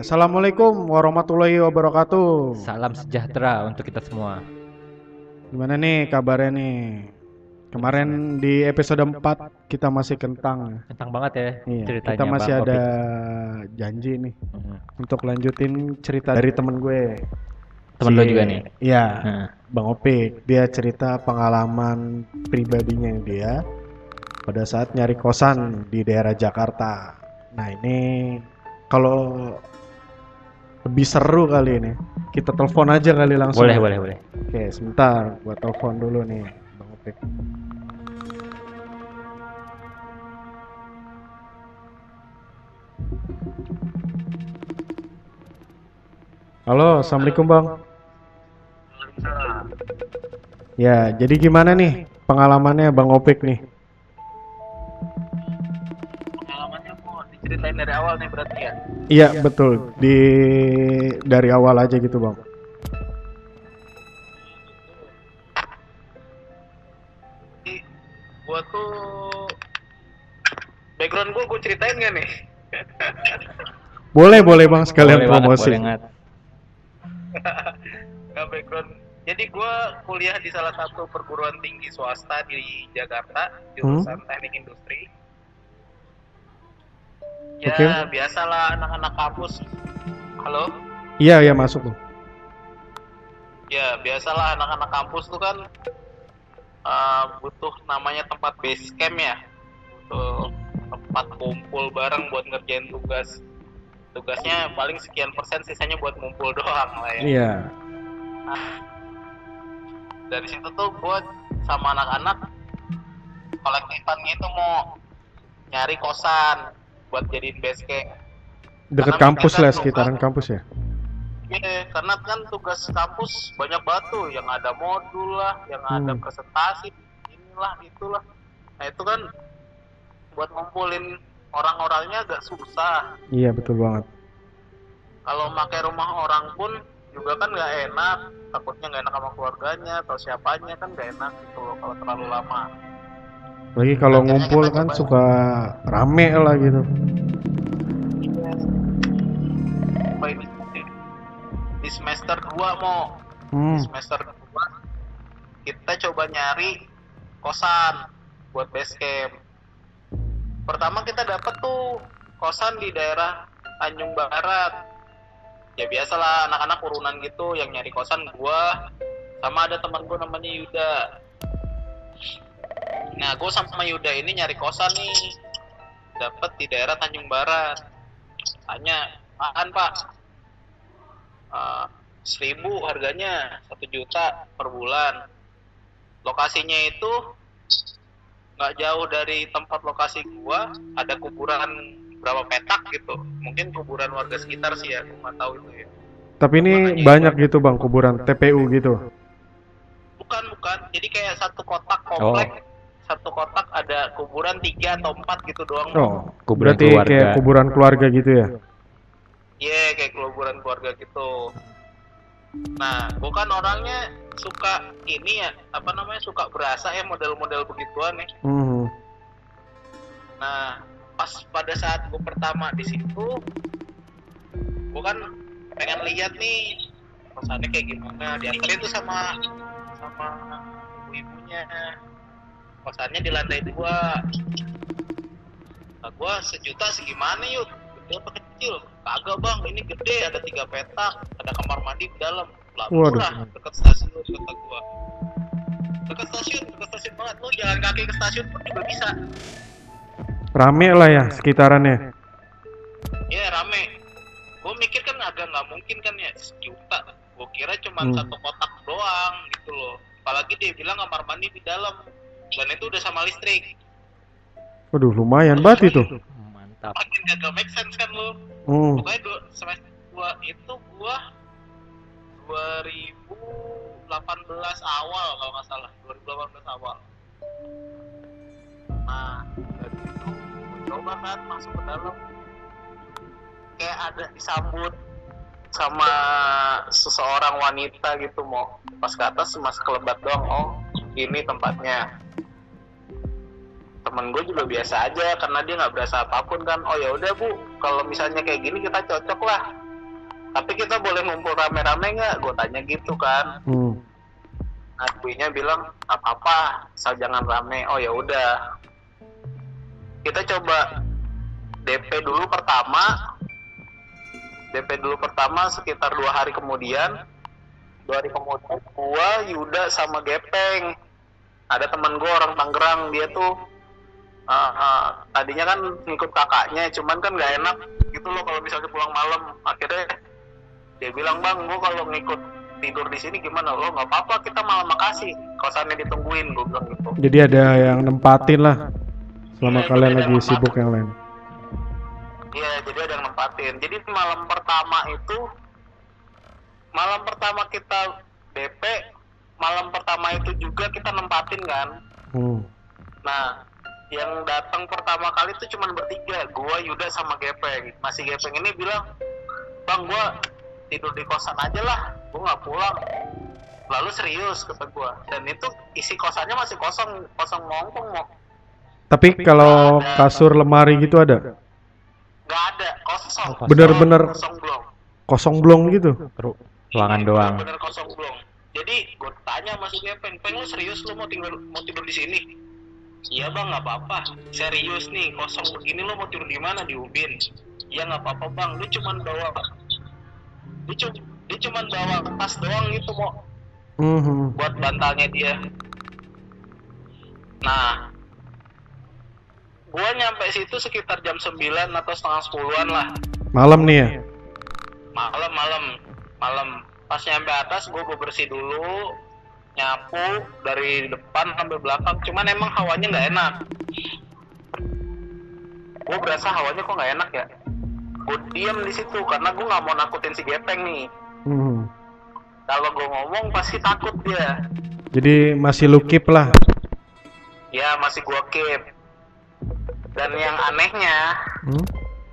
Assalamualaikum warahmatullahi wabarakatuh. Salam sejahtera untuk kita semua. Gimana nih kabarnya nih? Kemarin di episode 4 kita masih kentang. Kentang banget ya Iya, ceritanya. kita masih Bang ada Opik. janji nih Mhm. untuk lanjutin cerita dari temen gue. Temen Si- lo juga nih. Iya, Nah, Bang Opik. Dia cerita pengalaman pribadinya dia pada saat nyari kosan di daerah Jakarta. Nah ini kalau lebih seru kali ini, kita telepon aja kali langsung. boleh, boleh, boleh. Oke, sebentar, gua telepon dulu nih, Bang Opik. Halo, assalamualaikum bang. Ya, jadi gimana nih pengalamannya Bang Opik nih? Diceritain dari awal nih berarti ya? Iya betul, di dari awal aja gitu bang. Jadi gua tuh background gua gua ceritain gak nih? Boleh boleh bang sekalian boleh promosi. boleh banget. Nggak background. Jadi gua kuliah di salah satu perguruan tinggi swasta di Jakarta jurusan teknik industri ya Oke. biasalah anak-anak kampus. Halo? Iya iya masuk bang. ya biasalah anak-anak kampus tuh kan uh, butuh namanya tempat base camp ya. Butuh tempat kumpul bareng buat ngerjain tugas. Tugasnya paling sekian persen sisanya buat ngumpul doang lah ya. Iya. dari situ tuh gue sama anak-anak kolektifan gitu mau nyari kosan buat jadiin base camp Deket Karena kampus lah sekitaran kan- kampus ya. Iya, karena kan tugas kampus banyak tuh, yang ada modul lah, yang ada Hmm. presentasi, inilah itulah. Nah itu kan buat ngumpulin orang-orangnya agak susah. Iya betul banget. Kalau pakai rumah orang pun juga kan nggak enak, takutnya nggak enak sama keluarganya atau siapanya kan nggak enak gitu loh kalau terlalu lama. Lagi kalau ngumpul kan coba- suka rame lah gitu. Di semester 2 mau Hmm. di semester 2 kita coba nyari kosan buat base camp. Pertama kita dapat tuh kosan di daerah Tanjung Barat. Ya biasalah anak-anak urunan gitu yang nyari kosan gua. Sama ada teman gua namanya Yuda nah gua sama Yuda ini nyari kosan nih. Dapat di daerah Tanjung Barat. Tanya apaan pak? Eh, seribu harganya satu juta per bulan. Lokasinya itu nggak jauh dari tempat lokasi gua. Ada kuburan berapa petak gitu. Mungkin kuburan warga sekitar sih ya gua nggak tahu itu ya. Tapi ini Makanya banyak itu- gitu bang kuburan TPU gitu. bukan bukan. Jadi kayak satu kotak komplek satu kotak ada kuburan tiga atau empat gitu doang Oh, Kuburan berarti keluarga. kayak kuburan keluarga gitu ya? Iya kayak kuburan keluarga gitu. Nah, gue kan orangnya suka ini ya, apa namanya suka berasa ya model-model begituan ya. Hmm. Nah, pas pada saat gue pertama di situ, gue kan pengen lihat nih kosannya kayak gimana. Diantarin tuh sama sama ibu-ibunya. Kosannya di lantai dua. Nah, gue sejuta segimana yuk? Gede apa kecil? Kagak bang, ini gede, ada tiga petak, ada kamar mandi di dalam. Lah, murah, dekat stasiun kata gua. Dekat stasiun, dekat stasiun banget. Lu jalan kaki ke stasiun pun juga bisa. Rame lah ya sekitarannya. Ya rame. Gue mikir kan agak nggak mungkin kan ya sejuta. Gue kira cuma Hmm. satu kotak doang gitu loh. Apalagi dia bilang kamar mandi di dalam. Dan itu udah sama listrik. Waduh lumayan banget itu. Mantap. Makin gak make sense kan lo. Hmm. Pokoknya dua, semester 2 itu gua 2018 awal kalau nggak salah. 2018 awal. Nah, dari itu gua coba kan masuk ke dalam. Kayak ada disambut sama seseorang wanita gitu mau pas ke atas cuma sekelebat doang oh ini tempatnya temen gue juga biasa aja karena dia nggak berasa apa pun kan. Oh ya udah bu. Kalau misalnya kayak gini kita cocok lah tapi kita boleh ngumpul rame-rame nggak? Gue tanya gitu kan. Hmm. nah nya bilang apa apa asal jangan rame. Oh ya udah. Kita coba DP dulu pertama. DP dulu pertama sekitar dua hari kemudian. Dua hari kemudian gua Yuda sama Gepeng. Ada teman gua orang Tangerang dia tuh uh, uh, tadinya kan ngikut kakaknya cuman kan nggak enak gitu loh kalau misalnya pulang malam akhirnya dia bilang bang gua kalau ngikut tidur di sini gimana lo nggak apa-apa kita malah makasih kosannya ditungguin gue bilang gitu Jadi ada yang nempatin lah selama Iya, kalian lagi yang sibuk yang lain. Iya, jadi ada yang nempatin. Jadi malam pertama itu malam pertama kita DP, malam pertama itu juga kita nempatin kan. Hmm. Nah, yang datang pertama kali itu cuma bertiga, gua Yuda sama Gepeng. Masih Gepeng ini bilang, "Bang, gua tidur di kosan aja lah, gua nggak pulang." Lalu serius kata gua. Dan itu isi kosannya masih kosong, kosong ngongkong mau. Tapi kalau kasur lemari gitu ada? Nggak ada, kosong. Oh, kosong. Bener-bener Kosong belum. kosong blong gitu. Ru- ruangan doang. bener kosong belum jadi gue tanya sama si Gepeng Peng lu serius lu mau tinggal mau tidur di sini iya bang nggak apa-apa. Serius nih kosong begini lu mau tidur di mana? Di Ubin. Iya nggak apa-apa bang. Lu cuman bawa dia, cu dia cuman bawa tas doang gitu mau Mhm. buat bantalnya dia. Nah gua nyampe situ sekitar jam 9 atau setengah 10-an lah. Malam nih ya. malam malam. Malam. Pas nyampe atas gue bersih dulu nyapu dari depan sampai belakang cuman emang hawanya nggak enak. Gue berasa hawanya kok nggak enak ya? Gue diam di situ karena gue nggak mau nakutin si gepeng nih. Mhm. kalau gue ngomong pasti takut dia. Jadi masih lu keep lah. ya masih gue keep. Dan yang anehnya Hmm?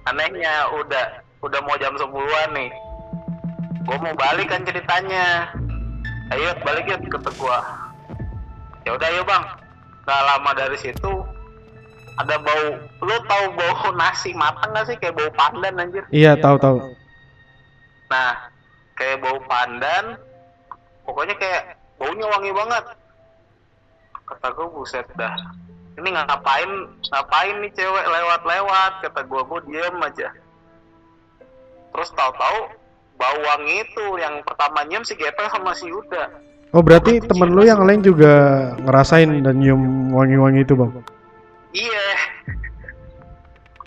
anehnya udah udah mau jam 10-an nih. Gue mau balik kan ceritanya ayo balik yuk kata gue ya udah ayo bang. Gak lama dari situ ada bau. Lu tahu bau nasi matang gak sih? Kayak bau pandan anjir. Iya tahu tahu. nah kayak bau pandan pokoknya kayak baunya wangi banget. Kata gue buset dah. Ini ngapain ngapain nih cewek lewat-lewat? Kata gue gue diem aja. Terus tahu-tahu bau wangi itu yang pertama nyium si Gepeng sama si Yuda. Oh berarti temen lu yang lain juga ngerasain dan nyium wangi-wangi itu bang? iya.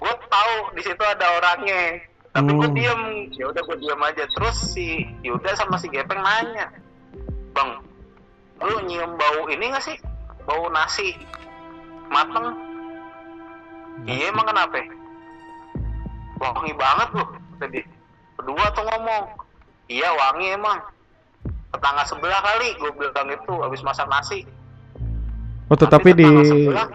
Gue tahu di situ ada orangnya. Tapi gue Hmm. diem. Ya udah gue diem aja. Terus si Yuda sama si Gepeng nanya bang lu nyium bau ini gak sih? Bau nasi mateng. Iya emang kenapa wangi banget loh tadi berdua tuh ngomong iya wangi emang. Tetangga sebelah kali gue bilang itu habis masak nasi. Oh tetapi di sebelah.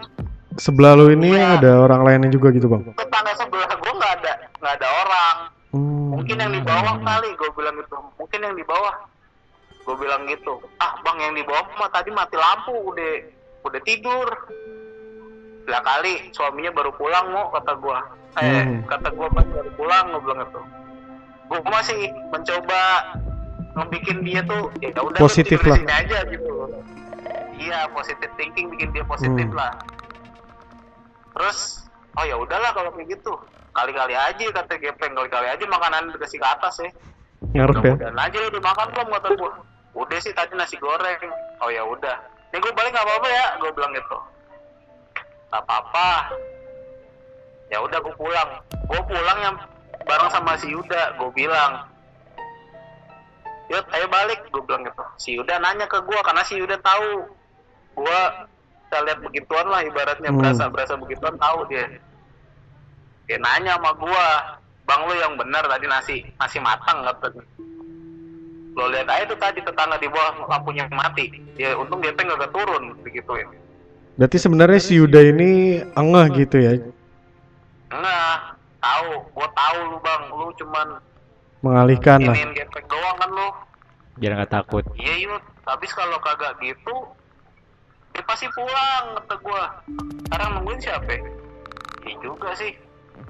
sebelah lu ini Iya. ada orang lainnya juga gitu bang? tetangga sebelah gue nggak ada nggak ada orang. Hmm. mungkin yang di bawah kali gue bilang gitu. Mungkin yang di bawah. Gue bilang gitu. Ah bang yang di bawah mah tadi mati lampu udah udah tidur. Lah kali suaminya baru pulang mau kata gue eh Hmm. kata gue pas baru pulang gue bilang itu gue masih mencoba ngebikin dia tuh ya udah Positif lah. aja gitu. Iya positif thinking bikin dia positif Hmm. lah. Terus oh ya udahlah kalau kayak gitu. Kali-kali aja kata Gepeng kali-kali aja makanan dikasih ke atas ya. Ngaruh ya? mudah aja lu udah makan belum kata gua udah sih tadi nasi goreng. Oh ya udah. Nih gue balik nggak apa-apa ya gue bilang gitu. Nggak apa-apa. Ya udah gue pulang. Gue pulang yang bareng sama si Yuda gue bilang. Yud, ayo balik gue bilang gitu. Si Yuda nanya ke gue karena si Yuda tahu. Gue kita lihat begituan lah ibaratnya Hmm. berasa berasa begituan tahu dia. Dia nanya sama gue bang lu yang benar tadi nasi nasi matang katanya lo lihat aja tuh tadi tetangga di bawah lampunya mati. Ya untung gepeng gak turun begitu ya Berarti sebenarnya si Yuda ini engeh gitu ya, enggak tahu gua tahu lu bang. Lu cuman mengalihkan lah. gepeng doang kan lu. Biar nggak takut. iya yuk habis kalau kagak gitu dia pasti pulang kata gua. Sekarang nungguin siapa ya? iya juga sih.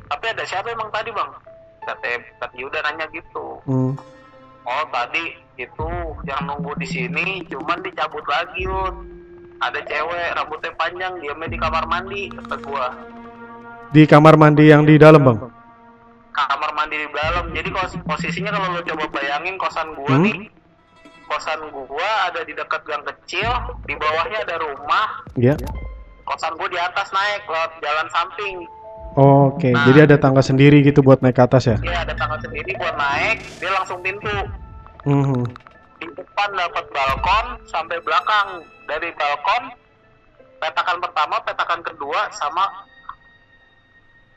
Tapi ada siapa emang tadi bang? Kata kata Yuda nanya gitu. Hmm. oh tadi itu yang nunggu di sini cuman dicabut lagi Yud. Ada cewek rambutnya panjang diamnya di kamar mandi kata gua Di kamar mandi yang di dalam, Bang. kamar mandi di dalam jadi kos posisinya kalau lo coba bayangin kosan gua Hmm? nih kosan gua ada di dekat gang kecil di bawahnya ada rumah Ya. kosan gua di atas naik lewat jalan samping Oke, Nah. jadi ada tangga sendiri gitu buat naik ke atas ya? dia ada tangga sendiri buat naik dia langsung pintu Mhm. di depan dapat balkon sampai belakang dari balkon petakan pertama petakan kedua sama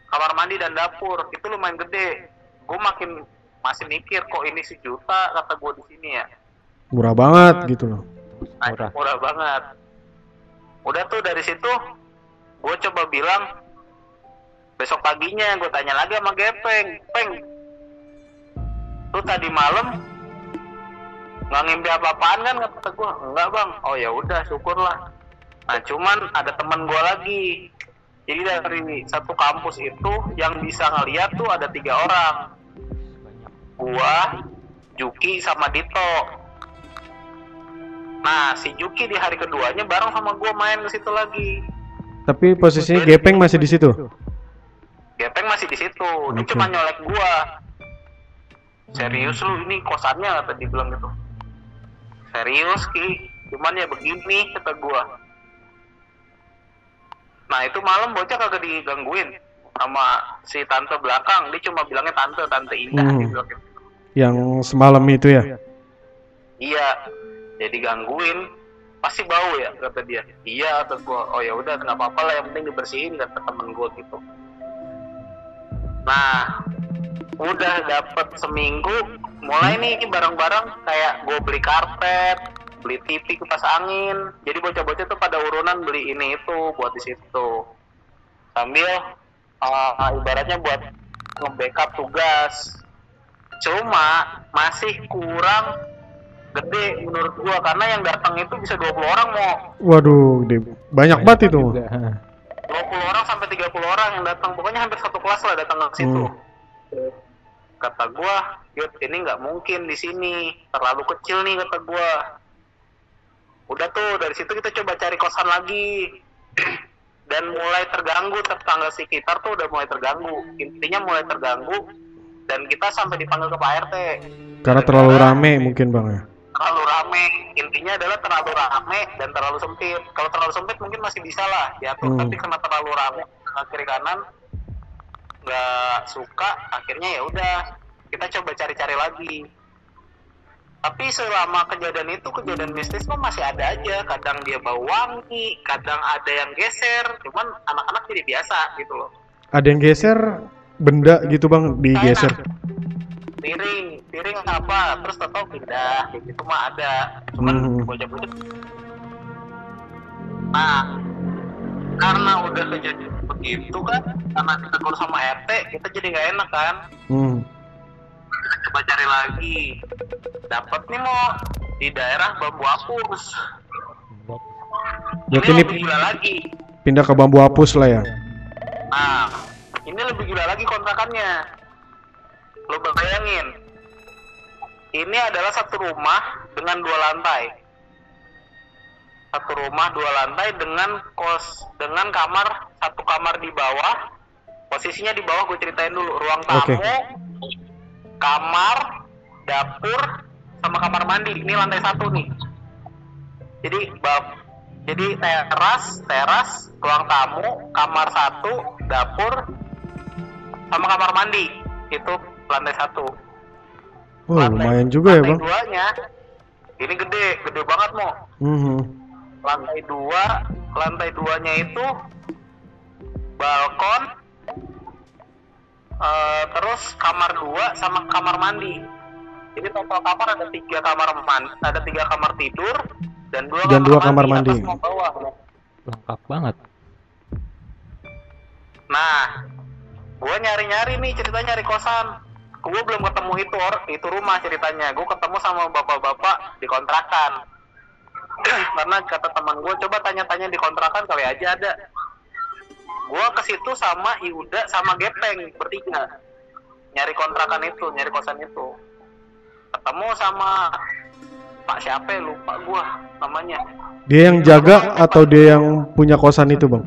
kamar mandi dan dapur itu lumayan gede. Gue makin masih mikir kok ini sejuta kata gue di sini ya. Murah banget gitu loh. Murah. murah banget. Udah tuh dari situ gue coba bilang besok paginya gue tanya lagi sama Gepeng Peng lu tadi malam nggak ngimpi apa-apaan kan? kata gue enggak bang. Oh ya udah syukurlah. Nah cuman ada teman gue lagi jadi dari satu kampus itu yang bisa ngeliat tuh ada tiga orang. Gua Juki sama Dito. Nah si Juki di hari keduanya bareng sama gua main ke situ lagi. Tapi posisinya Gepeng masih di situ. Gepeng masih di situ. Dia cuma nyolek gua. Serius lu ini kosannya kata dia bilang gitu? Serius ki. Cuman ya begini kata gua nah itu malam bocah kagak digangguin sama si tante belakang dia cuma bilangnya tante tante indah Hmm. gitu. Yang semalam itu ya? iya jadi gangguin pasti bau ya kata dia iya kata gua oh ya udah nggak apa-apa lah yang penting dibersihin kata temen gua gitu nah udah dapet seminggu mulai nih barang-barang kayak gue beli karpet beli TV kipas angin. Jadi bocah-bocah tuh pada urunan beli ini itu buat di situ. Sambil uh, ibaratnya buat nge-backup tugas. Cuma masih kurang gede menurut gua. Karena yang datang itu bisa 20 orang mau Waduh, gede. banyak banget itu. juga. 20 orang sampai 30 orang yang datang. Pokoknya hampir satu kelas lah datang ke situ. Hmm. kata gua Yud ini nggak mungkin di sini. Terlalu kecil nih kata gua udah tuh dari situ kita coba cari kosan lagi. Dan mulai terganggu tetangga sekitar tuh udah mulai terganggu. Intinya mulai terganggu dan kita sampai dipanggil ke Pak RT Karena terlalu rame mungkin bang ya. terlalu rame. Intinya adalah terlalu rame dan terlalu sempit. Kalau terlalu sempit mungkin masih bisa lah diatur Hmm. tapi karena terlalu rame kiri kanan nggak suka akhirnya ya udah kita coba cari-cari lagi tapi selama kejadian itu kejadian mistis mah masih ada aja kadang dia bau wangi kadang ada yang geser cuman anak-anak jadi biasa gitu loh Ada yang geser benda gitu bang digeser. piring piring apa terus tahu pindah kayak gitu mah ada cuman Hmm. bocah-bocah nah karena udah kejadian begitu kan karena kita kalau sama RT kita jadi nggak enak kan Hmm. Coba cari lagi dapat nih mau di daerah bambu apus ini ini lebih gila lagi pindah ke bambu hapus lah ya. Nah, ini lebih gila lagi kontrakannya. Lo bayangin, ini adalah satu rumah dengan dua lantai. Satu rumah dua lantai dengan kos dengan kamar satu kamar di bawah. Posisinya di bawah gue ceritain dulu ruang tamu, Oke. Kamar, dapur, sama kamar mandi. Ini lantai satu nih. Jadi bab jadi teras, teras, ruang tamu, kamar satu, dapur, sama kamar mandi. Itu lantai satu. Wah lumayan juga ya lantai bang. duanya, ini gede, gede banget mau. Mhm. Lantai dua, lantai duanya itu balkon, eh, terus kamar dua sama kamar mandi. Jadi total kamar ada tiga kamar mandi, ada tiga kamar tidur dan dua Dan kamar dua kamar mandi. atas sama bawah. Lengkap banget. Nah, gue nyari-nyari nih cerita nyari kosan. Gue belum ketemu itu or, itu rumah ceritanya. Gue ketemu sama bapak-bapak di kontrakan. Karena kata teman gue, coba tanya-tanya di kontrakan kali aja ada. Gue ke situ sama Yuda sama Gepeng bertiga. nyari kontrakan itu nyari kosan itu. Ketemu sama pak siapa ya, lupa gua namanya. Dia yang jaga atau dia yang punya kosan itu, Bang?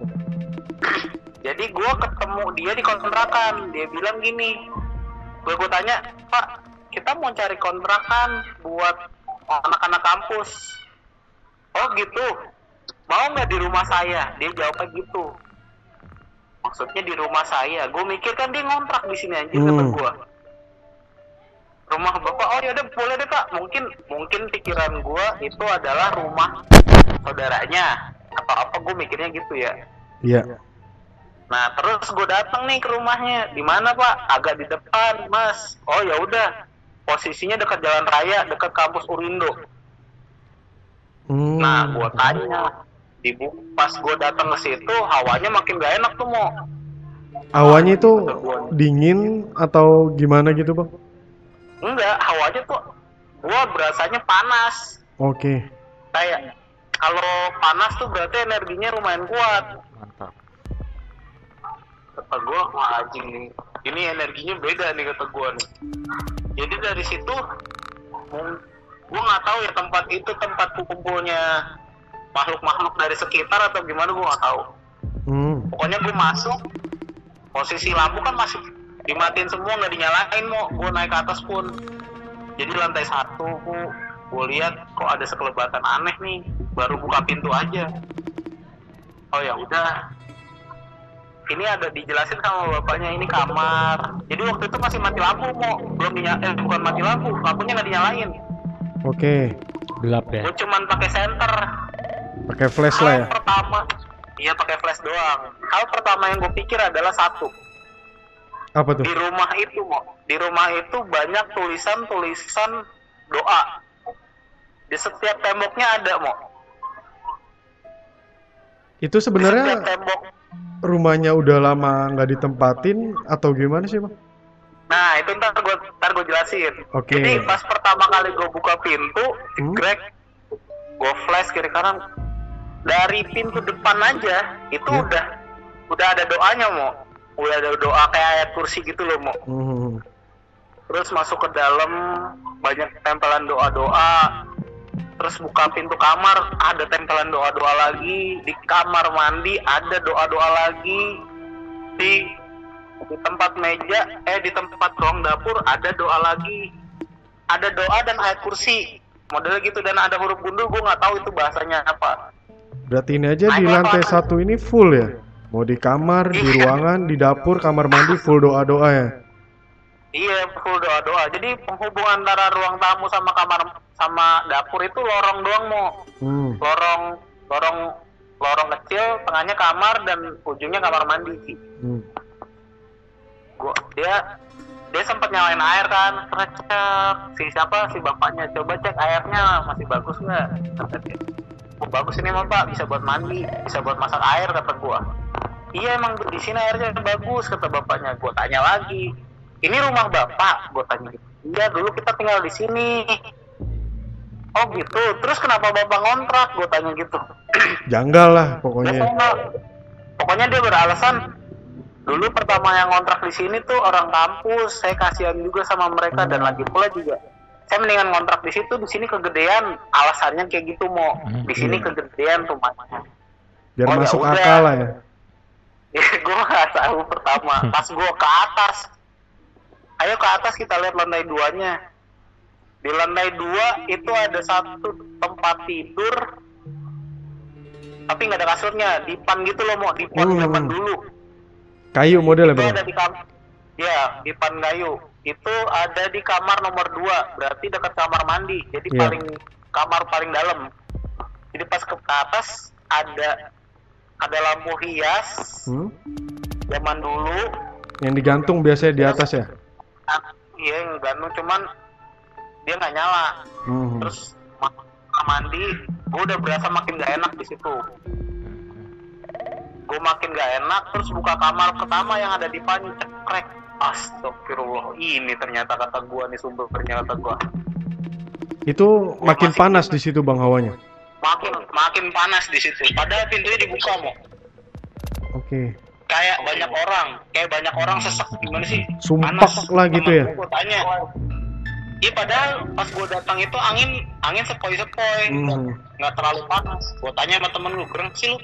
jadi gua ketemu dia di kontrakan. Dia bilang gini gue gue tanya pak kita mau cari kontrakan buat anak-anak kampus. Oh gitu. Mau nggak di rumah saya? Dia jawabnya gitu maksudnya di rumah saya gue mikir kan dia ngontrak di sini aja kata Hmm. gua rumah bapak oh ya udah boleh deh pak mungkin mungkin pikiran gua itu adalah rumah saudaranya atau apa gue mikirnya gitu ya Iya. Nah terus gue datang nih ke rumahnya, di mana pak? Agak di depan, mas. Oh ya udah, posisinya dekat jalan raya, dekat kampus Urindo. Hmm. Nah gue tanya, di bu- pas gue datang ke situ, hawanya makin gak enak tuh mau. Awalnya itu dingin atau gimana gitu, Bang? Enggak, hawanya tuh gue berasanya panas. Oke. Kayak kalau panas tuh berarti energinya lumayan kuat. Mantap. kata gue wah anjing nih ini energinya beda nih kata gue nih jadi dari situ gue nggak tahu ya tempat itu tempat kumpulnya makhluk-makhluk dari sekitar atau gimana gue nggak tahu. Hmm. pokoknya gue masuk posisi lampu kan masih dimatiin semua nggak dinyalain mau gue naik ke atas pun. Jadi lantai satu gue lihat kok ada sekelebatan aneh nih. Baru buka pintu aja. Oh ya udah. Ini ada dijelasin sama bapaknya ini kamar. Jadi waktu itu masih mati lampu mau belum dinyalain eh, bukan mati lampu lampunya nggak dinyalain. Oke. Gelap ya. gue cuman pakai senter Pakai flash lah ya. hal pertama iya pakai flash doang hal pertama yang gue pikir adalah satu Apa tuh? di rumah itu mo di rumah itu banyak tulisan tulisan doa di setiap temboknya ada mo Itu sebenarnya tembok rumahnya udah lama nggak ditempatin atau gimana sih, Bang? nah itu ntar gue ntar gue jelasin Oke. jadi pas pertama kali gue buka pintu Hmm. Greg gue flash kiri kanan dari pintu depan aja itu Ya. udah udah ada doanya mo. Udah ada doa kayak ayat kursi gitu loh mo. Hmm. terus masuk ke dalam banyak tempelan doa-doa. Terus buka pintu kamar ada tempelan doa-doa lagi. Di kamar mandi ada doa-doa lagi. Di di tempat meja eh di tempat ruang dapur ada doa lagi. Ada doa dan ayat kursi. Modelnya gitu dan ada huruf gundul gue nggak tahu itu bahasanya apa Berarti ini aja di lantai satu ini full ya? Mau di kamar, di Iya. ruangan, di dapur, kamar mandi full doa-doa ya? Iya, full doa-doa. Jadi penghubungan antara ruang tamu sama kamar sama dapur itu lorong doang mau. Hmm. Lorong lorong lorong kecil, tengahnya kamar dan ujungnya kamar mandi. Hmm. Gua dia dia sempat nyalain air kan, cek si siapa si bapaknya coba cek airnya masih bagus nggak? Bagus ini mah pak, bisa buat mandi, bisa buat masak air kata gua. Iya emang di sini airnya bagus kata bapaknya. Gua tanya lagi, ini rumah bapak? Gua tanya gitu. Iya dulu kita tinggal di sini. Oh gitu. Terus kenapa bapak ngontrak? Gua tanya gitu. Janggal lah pokoknya. nggak. Pokoknya dia beralasan dulu pertama yang ngontrak di sini tuh orang kampus. Saya kasihan juga sama mereka dan lagi pula juga saya mendingan ngontrak di situ di sini kegedean alasannya kayak gitu mau di sini kegedean rumahnya. Biar Oh, ya masuk udah. akal lah ya. ya gue nggak tahu pertama pas gue ke atas. Ayo ke atas kita lihat lantai duanya. Di lantai dua itu ada satu tempat tidur. Tapi nggak ada kasurnya. Dipan gitu loh mau dipan Hmm. zaman dulu. Kayu modelnya itu bang. ada di kam ya dipan kayu itu ada di kamar nomor dua berarti dekat kamar mandi jadi Iya. paling kamar paling dalam jadi pas ke atas ada ada lampu hias Hmm? zaman dulu Yang digantung biasanya di atas ya. ah, iya yang gantung cuman dia nggak nyala Hmm. terus ma- mandi gue udah berasa makin gak enak di situ gue makin gak enak terus buka kamar pertama yang ada di panci cekrek astagfirullah ini ternyata kata gue nih sumber ternyata gue Itu makin masih- panas di situ bang hawanya. makin makin panas di situ. Padahal pintunya dibuka mau Oke. kayak banyak orang. Kayak banyak orang sesek. Gimana sih? Sumpah lah gitu ya. gue tanya. Iya padahal pas gue datang itu angin angin sepoi-sepoi. Hmm. nggak terlalu panas. Gue tanya sama temen lu gerah sih lu?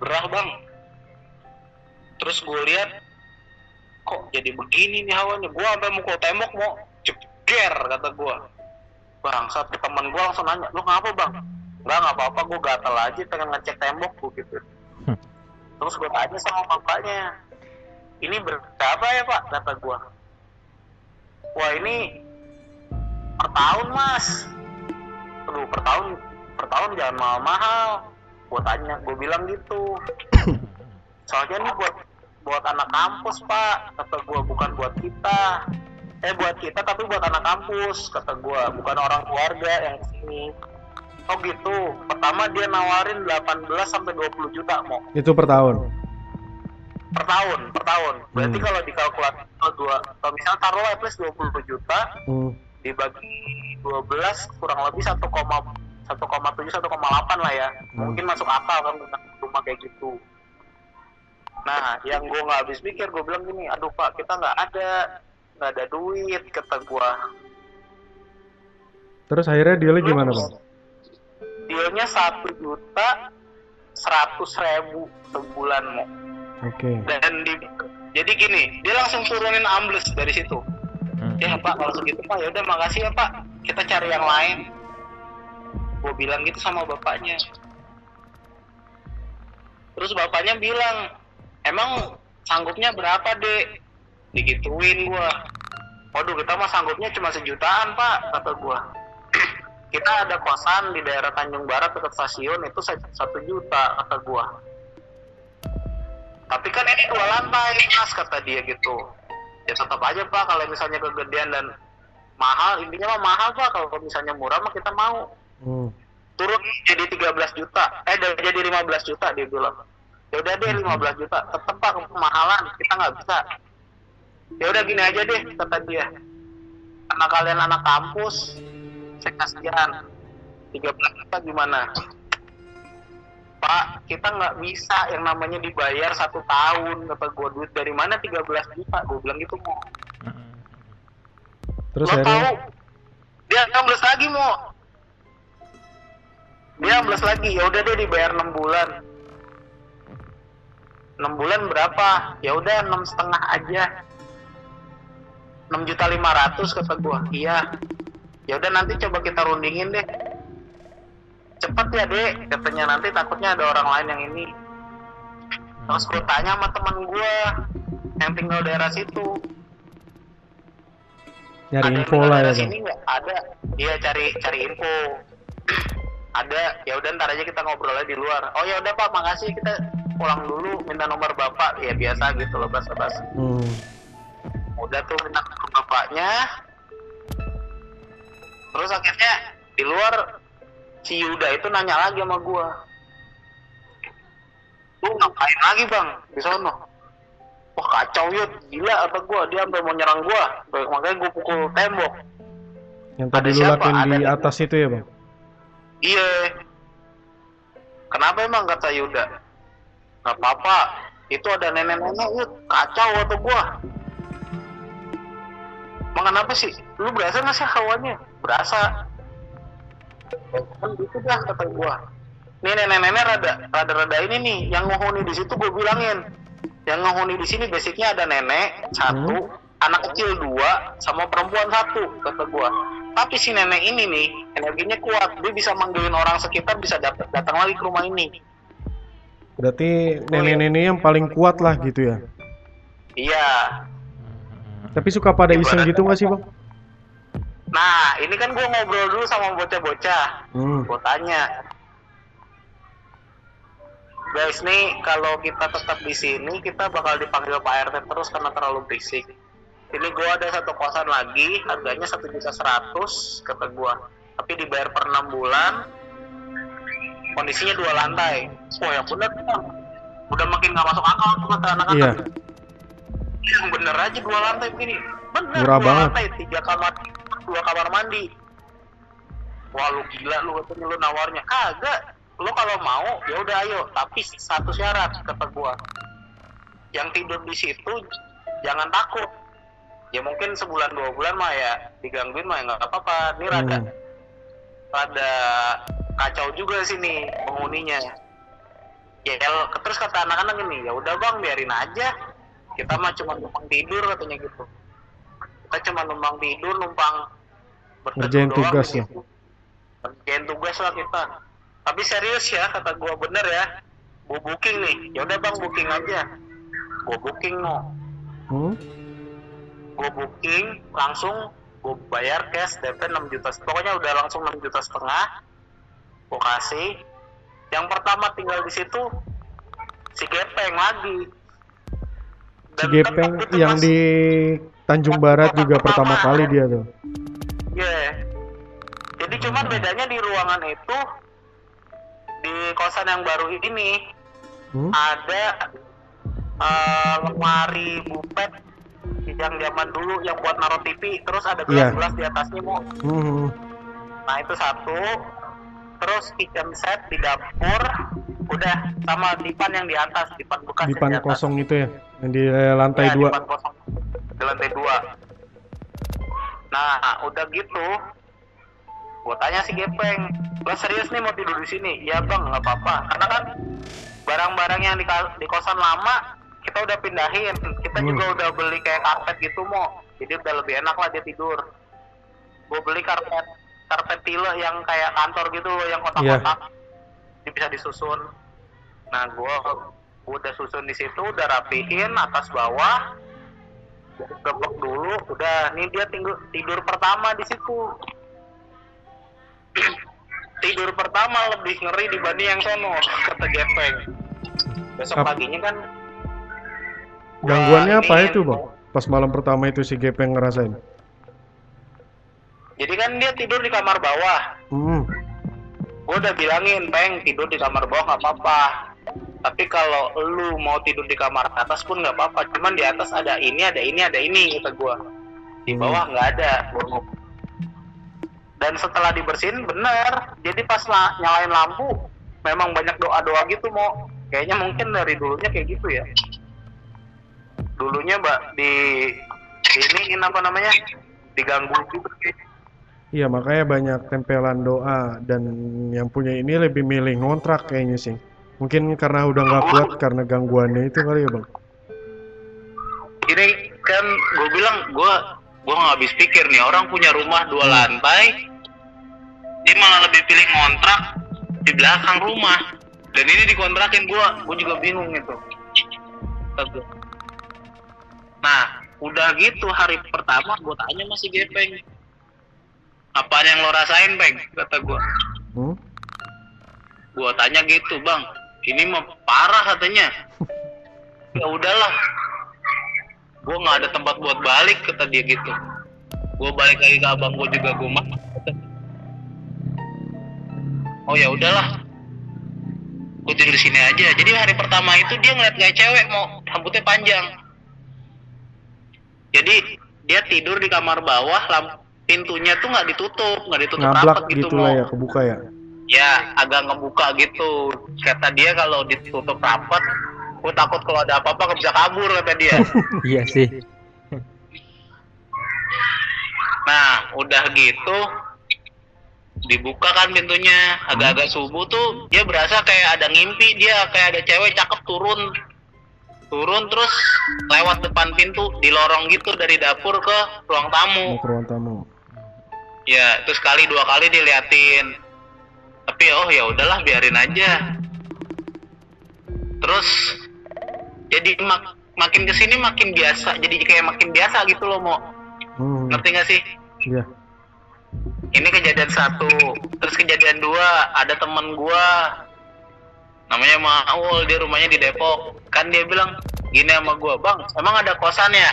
Gerah bang? Terus gue lihat kok jadi begini nih hawanya? Gue sampai mukul tembok mau ceger kata gue bang satu teman gue langsung nanya lu ngapa bang? Nggak nggak apa-apa gue gatel aja pengen ngecek tembok gue gitu. Hmm. terus gue tanya sama bapaknya ini berapa ya pak? kata gue wah ini per tahun mas. Aduh per tahun per tahun jangan mahal-mahal. Gue tanya gue bilang gitu. Soalnya ini buat buat anak kampus pak. Kata gue bukan buat kita. Eh buat kita tapi buat anak kampus kata gue bukan orang keluarga yang ke sini oh gitu. Pertama dia nawarin 18 sampai 20 juta mau Itu per tahun. per tahun per tahun. Berarti Hmm. kalau dikalkulasi kalau dua kalau misalnya taruh at least 20 juta Hmm. dibagi 12 kurang lebih 1, 1,7 1,8 lah ya. Hmm. mungkin masuk akal kan rumah kayak gitu nah yang gue nggak habis pikir gue bilang gini aduh pak kita nggak ada nggak ada duit kata gue Terus akhirnya dealnya gimana bang? dealnya satu juta seratus ribu sebulan mau Oke. dan di jadi gini dia langsung turunin ambles dari situ Hmm. ya pak kalau segitu pak ya udah makasih ya pak kita cari yang lain gue bilang gitu sama bapaknya terus bapaknya bilang emang sanggupnya berapa dek? Digituin gua. Waduh kita mah sanggupnya cuma sejutaan pak kata gua. Kita ada kosan di daerah Tanjung Barat dekat stasiun itu sa- satu juta kata gua. Tapi kan ini dua lantai mas kata dia gitu. Ya tetap aja pak kalau misalnya kegedean dan mahal intinya mah mahal pak. Kalau misalnya murah mah kita mau. Hmm. turun jadi 13 juta. Eh dari- jadi 15 juta dia bilang ya udah deh 15 juta. Tetep pak. Kemahalan. Kita nggak bisa. Ya udah gini aja deh kata dia. Karena kalian anak kampus saya kasihan. 13 juta gimana? Pak, kita nggak bisa yang namanya dibayar satu tahun kata gue duit dari mana 13 juta? Gue bilang gitu mau Terus lo tahu. Dia 16 lagi mau dia 16 lagi. Ya udah deh dibayar 6 bulan 6 bulan berapa? Ya udah enam setengah aja. 6 juta 500 kata gua. Iya. Ya udah nanti coba kita rundingin deh. Cepet ya dek? Katanya nanti takutnya ada orang lain yang ini. Terus gue tanya sama teman gua yang tinggal daerah situ. Nyari ada info lah ya sini nggak? Ada. Iya cari cari info. Ada. Ya udah ntar aja kita ngobrolnya di luar. Oh ya udah pak. Makasih. Kita pulang dulu minta nomor bapak ya biasa gitu loh bas bas Hmm. udah tuh minta nomor bapaknya. Terus akhirnya di luar si Yuda itu nanya lagi sama gua. Lu ngapain lagi bang? Di sono. Wah kacau yud. Gila apa gua? Dia sampai mau nyerang gua. Makanya gua pukul tembok. Yang tadi Ada lu lakuin di atas itu ya bang? Iya. Kenapa emang? kata Yuda? Gak apa-apa. Itu ada nenek-nenek Yud. Kacau atau gua. Emang kenapa sih? Lu berasa gak sih hawanya? Berasa. Kan gitu dah kata gua. Nih nenek-nenek rada rada rada ini nih yang ngehuni di situ gue bilangin. Yang ngehuni di sini basicnya ada nenek satu, anak kecil dua, sama perempuan satu kata gua. Tapi si nenek ini nih energinya kuat, dia bisa manggilin orang sekitar bisa dat- datang lagi ke rumah ini. Berarti nenek-nenek yang paling kuat lah gitu ya. Iya. Tapi suka pada iseng gitu nggak sih bang? Nah, ini kan gua ngobrol dulu sama bocah-bocah. Hmm. Gua tanya, guys nih kalau kita tetap di sini kita bakal dipanggil Pak RT terus karena terlalu berisik. Ini gua ada satu kosan lagi, harganya satu juta seratus kata gua. Tapi dibayar per enam bulan, kondisinya dua lantai. Wah yang bener Bang. udah makin nggak masuk akal tuh kata anak-anak. Iya. Yang bener aja dua lantai begini. Bener Murah dua banget. lantai, tiga kamar, dua kamar mandi. Wah lu gila lu katanya lu nawarnya kagak. Lu kalau mau ya udah ayo, tapi satu syarat kata gua. yang tidur di situ jangan takut ya mungkin sebulan dua bulan mah ya digangguin mah ya nggak apa-apa ini Hmm. rada kacau juga sini penghuninya. Ya terus kata anak-anak gini ya udah bang biarin aja. Kita mah cuma numpang tidur katanya gitu. Kita cuma numpang tidur numpang doang tugas ya? situ. ngerjain tugas lah kita. Tapi serius ya kata gua bener ya. Gua booking nih. Ya udah bang booking aja. Gua booking no Hmm? gue booking langsung gue bayar cash DP 6 juta pokoknya udah langsung 6 juta setengah gue kasih yang pertama tinggal di situ si Gepeng lagi Si Gepeng yang mas- di Tanjung Barat juga pertama kali dia tuh. Iya. jadi cuman bedanya di ruangan itu di kosan yang baru ini Hmm? ada eh, lemari bupet yang zaman dulu yang buat naruh TV terus ada Iya. gelas-gelas di atasnya mau Hmm. Nah itu satu, terus kitchen set di dapur, udah sama dipan yang di atas, dipan bekas yang Dipan di atas. kosong itu ya, yang di eh, lantai Ya, dua. dipan kosong di lantai dua. Nah udah gitu, gua tanya si Gepeng, lo serius nih mau tidur di sini? Ya bang, nggak apa-apa. Karena kan barang-barang yang di, di kosan lama kita udah pindahin, kita Hmm. juga udah beli kayak karpet gitu mau, jadi udah lebih enak lah dia tidur. Gue beli karpet karpet tile yang kayak kantor gitu loh, yang kotak-kotak, Dia bisa disusun. Nah gue udah susun di situ, udah rapihin atas bawah, gebek dulu, udah. Nih dia tinggal tidur pertama di situ. tidur pertama lebih ngeri dibanding yang sono kata Gepeng. Besok paginya kan Gangguannya apa itu bang? Pas malam pertama itu si Gepeng ngerasain. Jadi kan dia tidur di kamar bawah. Hmm. Gue udah bilangin, Peng, tidur di kamar bawah nggak apa-apa. Tapi kalau lu mau tidur di kamar atas pun nggak apa-apa. Cuman di atas ada ini, ada ini, ada ini, kata gue. Di bawah nggak ada. Dan setelah dibersihin, bener. Jadi pas la- nyalain lampu, memang banyak doa-doa gitu, mau. Kayaknya mungkin dari dulunya kayak gitu ya. Dulunya, mbak, di ini apa namanya? Diganggu juga. Iya makanya banyak tempelan doa dan yang punya ini lebih milih ngontrak kayaknya sih. Mungkin karena udah nggak kuat karena gangguannya itu kali ya bang. ini kan gue bilang gue gue nggak habis pikir nih orang punya rumah dua lantai dia malah lebih pilih ngontrak di belakang rumah dan ini dikontrakin gue gue juga bingung itu. Nah udah gitu hari pertama gue tanya masih gepeng. Apa yang lo rasain peng kata gue Hmm? gue tanya gitu bang. Ini mah parah katanya. Ya udahlah. Gue nggak ada tempat buat balik kata dia gitu. Gue balik lagi ke abang gue juga gue mah oh ya udahlah. Gue tidur di sini aja. Jadi hari pertama itu dia ngeliat kayak cewek mau rambutnya panjang jadi dia tidur di kamar bawah lamp pintunya tuh nggak ditutup nggak ditutup Ngablak rapat gitu gitu lah ya kebuka ya. ya agak ngebuka gitu. Kata dia kalau ditutup rapat gue takut kalau ada apa-apa bisa kabur kata dia. Iya sih. nah udah gitu dibuka kan pintunya. Agak-agak subuh tuh dia berasa kayak ada ngimpi dia kayak ada cewek cakep turun turun terus lewat depan pintu di lorong gitu dari dapur ke ruang tamu Mau ke ruang tamu. ya terus sekali dua kali diliatin tapi oh ya udahlah biarin aja terus jadi mak- makin ke sini makin biasa jadi kayak makin biasa gitu loh mau Hmm. ngerti gak sih Iya. ini kejadian satu terus kejadian dua ada temen gua namanya Maul dia rumahnya di Depok. Kan dia bilang gini sama gua bang emang ada kosan ya?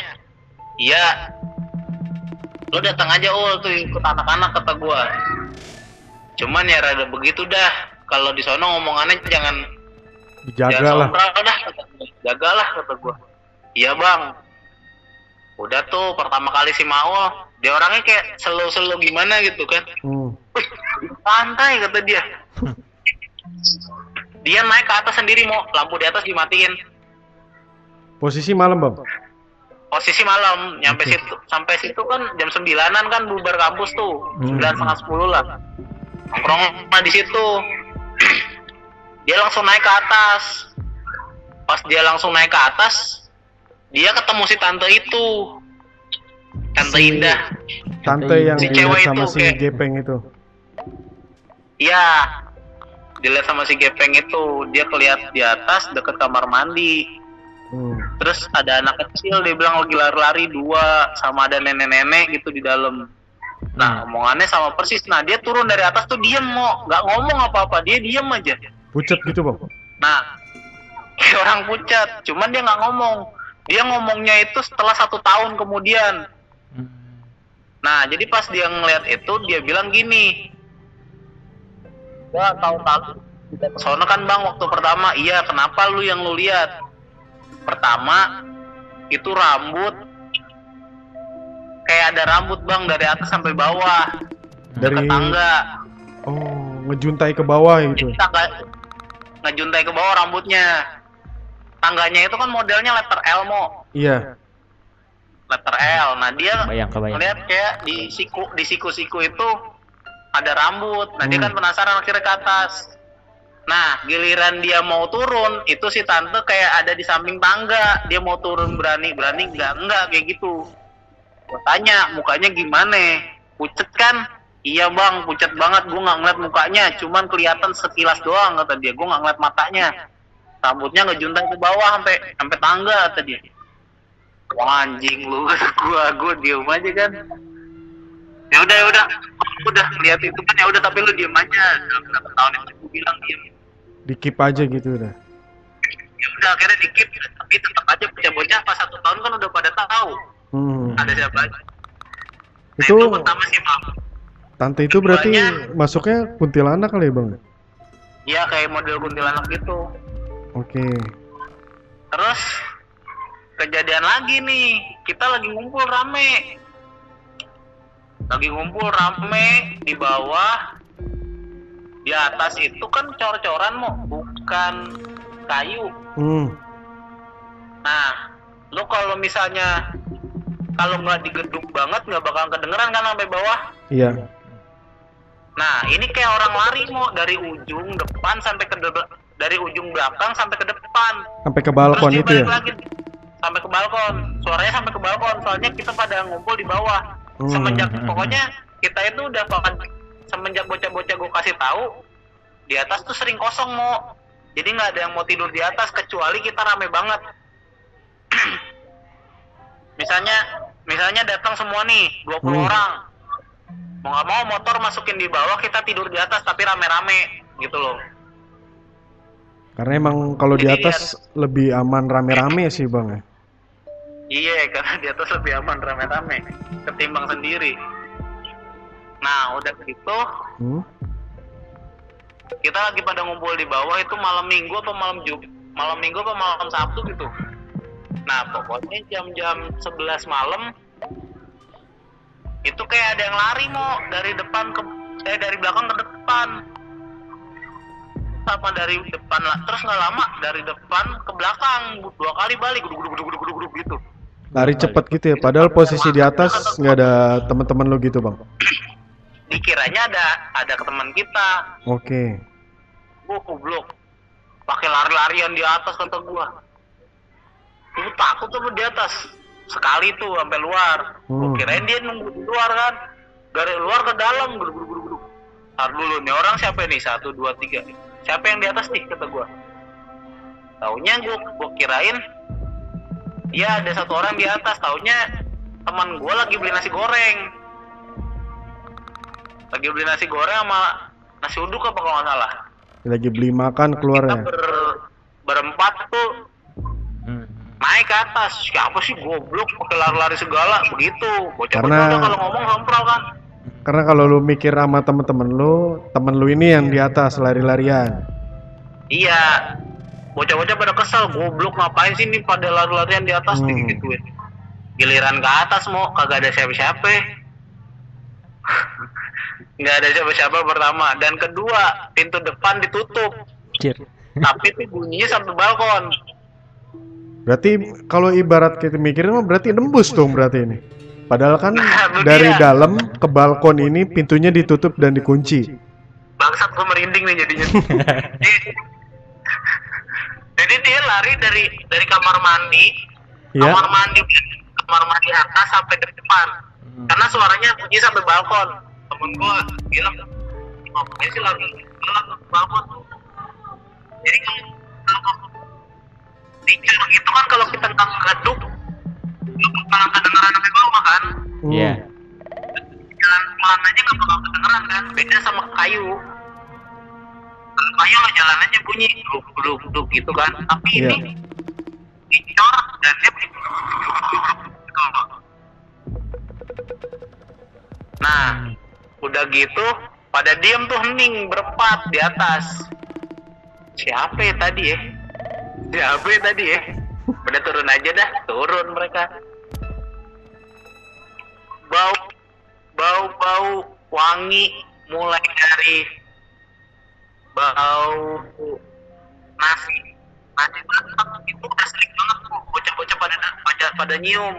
Iya. Lo datang aja ul tuh ikut anak-anak kata gua. Cuman ya rada begitu dah. Kalau di sono ngomongannya jangan jangan lah. sombral dah kata gua. jagalah kata gua. Iya bang. Udah tuh pertama kali si Maul. Dia orangnya kayak selo-selo gimana gitu kan. Hmm. Wih, santai kata dia. dia naik ke atas sendiri mau lampu di atas dimatiin. Posisi malam bang. posisi malam nyampe Oke. situ sampai situ kan jam sembilanan kan bubar kampus tuh Hmm. sembilan setengah sepuluh lah nongkrong mah di situ dia langsung naik ke atas pas dia langsung naik ke atas dia ketemu si tante itu tante Si- Indah Tante yang Si cewek sama itu si kayak- Gepeng itu. iya dilihat sama si Gepeng itu dia kelihat di atas deket kamar mandi. Hmm. terus ada anak kecil dia bilang lagi lari-lari dua sama ada nenek-nenek gitu di dalam. Nah omongannya sama persis. Nah dia turun dari atas tuh diem mau nggak ngomong apa-apa dia diem aja. Pucet gitu bang. nah orang pucat cuman dia nggak ngomong. Dia ngomongnya itu setelah satu tahun kemudian. Hmm. nah jadi pas dia ngeliat itu dia bilang gini gua tahu-tahu soalnya kan bang waktu pertama. Iya kenapa lu yang lu lihat? Pertama itu rambut. Kayak ada rambut bang dari atas sampai bawah. Dari ke tangga. Oh ngejuntai ke bawah gitu. Tangga ngejuntai ke bawah rambutnya. Tangganya itu kan modelnya letter L mo. Iya. letter L. Nah dia Bayang ngeliat kayak di siku di siku-siku itu ada rambut. Nah dia Hmm. kan penasaran akhirnya ke atas. Nah giliran dia mau turun itu si tante kayak ada di samping tangga. Dia mau turun berani berani enggak? Enggak kayak gitu. Gua tanya mukanya gimana? Pucet kan? Iya bang pucet banget. Gua nggak ngeliat mukanya. Cuman kelihatan sekilas doang kata dia. Gua nggak ngeliat matanya. Rambutnya ngejuntai ke bawah sampai sampai tangga kata dia. Wah, anjing lu. Gua gua diem aja kan. Ya udah ya udah udah lihat itu kan ya udah tapi lu diem aja dalam berapa tahun itu gua bilang diem Di keep aja gitu udah. ya udah akhirnya dikit tapi tetap aja bocah-bocah pas satu tahun kan udah pada tahu Hmm. ada siapa aja nah, Itu itu pertama sih mam tante itu berarti Keduanya- masuknya kuntilanak kali ya bang? ya kayak model kuntilanak gitu Oke. terus kejadian lagi nih kita lagi ngumpul rame lagi ngumpul rame di bawah di atas itu kan cor-coran mau bukan kayu Hmm. nah lu kalau misalnya kalau nggak digeduk banget nggak bakal kedengeran kan sampai bawah Iya. nah ini kayak orang lari mau dari ujung depan sampai ke de- dari ujung belakang sampai ke depan Sampai ke balkon Terus itu ya. lagi sampai ke balkon. Suaranya sampai ke balkon. Soalnya kita pada ngumpul di bawah. Hmm. Semenjak pokoknya kita itu udah bahkan semenjak bocah-bocah gue kasih tahu di atas tuh sering kosong mau. Jadi nggak ada yang mau tidur di atas kecuali kita rame banget. misalnya misalnya datang semua nih 20 Hmm. orang. Mau nggak mau motor masukin di bawah kita tidur di atas tapi rame-rame gitu loh. Karena emang kalau di atas lebih aman rame-rame sih bang ya. Iya, karena di atas lebih aman rame-rame ketimbang sendiri. Nah, udah gitu, Hmm. kita lagi pada ngumpul di bawah itu malam minggu apa malam Jum malam minggu apa malam Sabtu gitu. Nah, pokoknya jam-jam 11 malam itu kayak ada yang lari mau dari depan ke eh dari belakang ke depan. Sama dari depan lah, terus nggak lama dari depan ke belakang dua kali balik guduk guduk guduk guduk gitu. Lari cepet gitu ya. Padahal posisi di atas nggak ada teman-teman lo gitu bang. dikiranya ada ada ke teman kita. Oke. gua goblok pakai lari-larian di atas kata gua. Gua takut tuh di atas. Sekali tuh sampai luar. Gua Hmm. kirain dia nunggu di luar kan? Dari luar ke dalam guduk Ntar dulu nih orang siapa nih satu dua tiga. Siapa yang di atas nih kata gua. Taunya gua gua kirain dia ada satu orang di atas. Taunya teman gua lagi beli nasi goreng. Lagi beli nasi goreng sama nasi uduk apa kalau nggak salah. Lagi beli makan keluar kita ya. ber, berempat tuh. Hmm. naik ke atas. Siapa sih goblok? Pakai lari-lari segala. Begitu. Bocah-bocah Karena- kalau ngomong sompral kan. Karena kalau lu mikir sama temen-temen lu, temen lu ini yang di atas lari-larian. iya bocah-bocah pada kesel goblok ngapain sih nih pada lari-larian di atas Hmm. digituin giliran ke atas mau kagak ada siapa-siapa nggak ada siapa-siapa pertama dan kedua pintu depan ditutup Cir. tapi tuh bunyinya sampai balkon Berarti kalau ibarat kita mikirin mah berarti nembus dong berarti ini. Padahal kan Nah, itu dari dia. dalam ke balkon ini pintunya ditutup dan dikunci. bangsat gue merinding nih jadinya Jadi- dia lari dari dari kamar mandi Ya. kamar mandi kamar mandi atas sampai ke depan. Karena suaranya bunyi sampai balkon. Temen gue bilang ngapain sih lari? Bilang ke balkon. Jadi kalau kalau gitu kan kalau kita nggak nggak bakalan kedengeran sampai bawah kan? Hmm. Iya. jalan pelan aja nggak bakal kedengeran kan? Beda sama kayu kayu lo jalan aja bunyi. Duk duk duk gitu kan. Tapi Iya. ini dicor dan dia bunyi. Nah udah gitu pada diem tuh hening berempat di atas. Siapa ya tadi ya siapa ya tadi ya udah turun aja dah turun mereka. Bau bau bau wangi mulai dari bau nasi. Nasi masak itu udah sering banget tuh. Bocah-bocah pada pada pada nyium.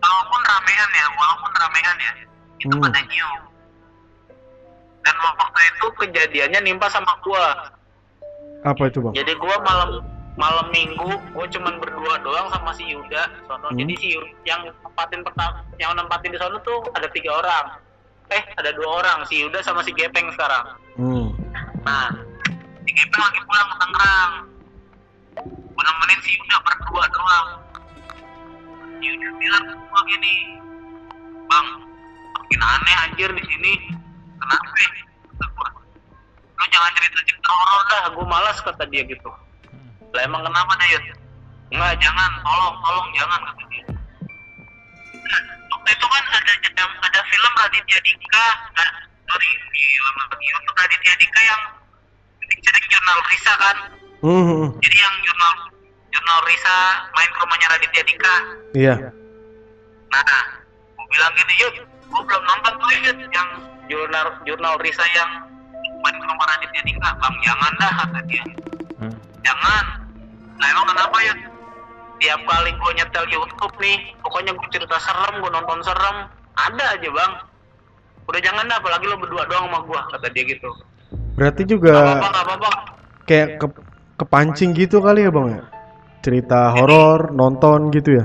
Walaupun ramean ya walaupun ramean ya. Itu Hmm. pada nyium. Dan waktu itu kejadiannya nimpa sama gua. Apa itu bang? jadi gua malam malam minggu gua cuman berdua doang sama si Yuda. Sono. Hmm. jadi si Yuda yang nempatin pertama yang nempatin di sono tuh ada tiga orang. Eh ada dua orang. Si Yuda sama si Gepeng sekarang. Hmm. Nah si Gepeng lagi pulang ke Tangerang. Gua nemenin si Yuda berdua doang. Yuda bilang ke gua gini bang makin aneh anjir di sini. Kenapa ya?" Lu jangan cerita cerita horor dah gue malas kata dia gitu. Lah emang kenapa Yud? enggak jangan tolong tolong jangan kata dia. Nah, waktu itu kan ada ada, ada film Raditya Dika sorry film lagi untuk Raditya Dika yang sering jurnal Risa kan Hmm, hmm. jadi yang jurnal jurnal Risa main ke rumahnya Raditya Dika Iya. Nah, gue bilang gini, yuk, gue belum nonton tuh Yud, yang jurnal jurnal Risa yang main ke rumah Raditya Dika. Bang, jangan dah, kata dia. Hmm. Jangan. Nah, emang kenapa Yud? Tiap kali gue nyetel Youtube nih, pokoknya gue cerita serem, gue nonton serem, ada aja bang. Udah jangan dah, apalagi lo berdua doang sama gue, kata dia gitu. Berarti Gak juga apa-apa, gak apa-apa. kayak ke kepancing gitu kali ya bang ya? Cerita horor, nonton gitu ya?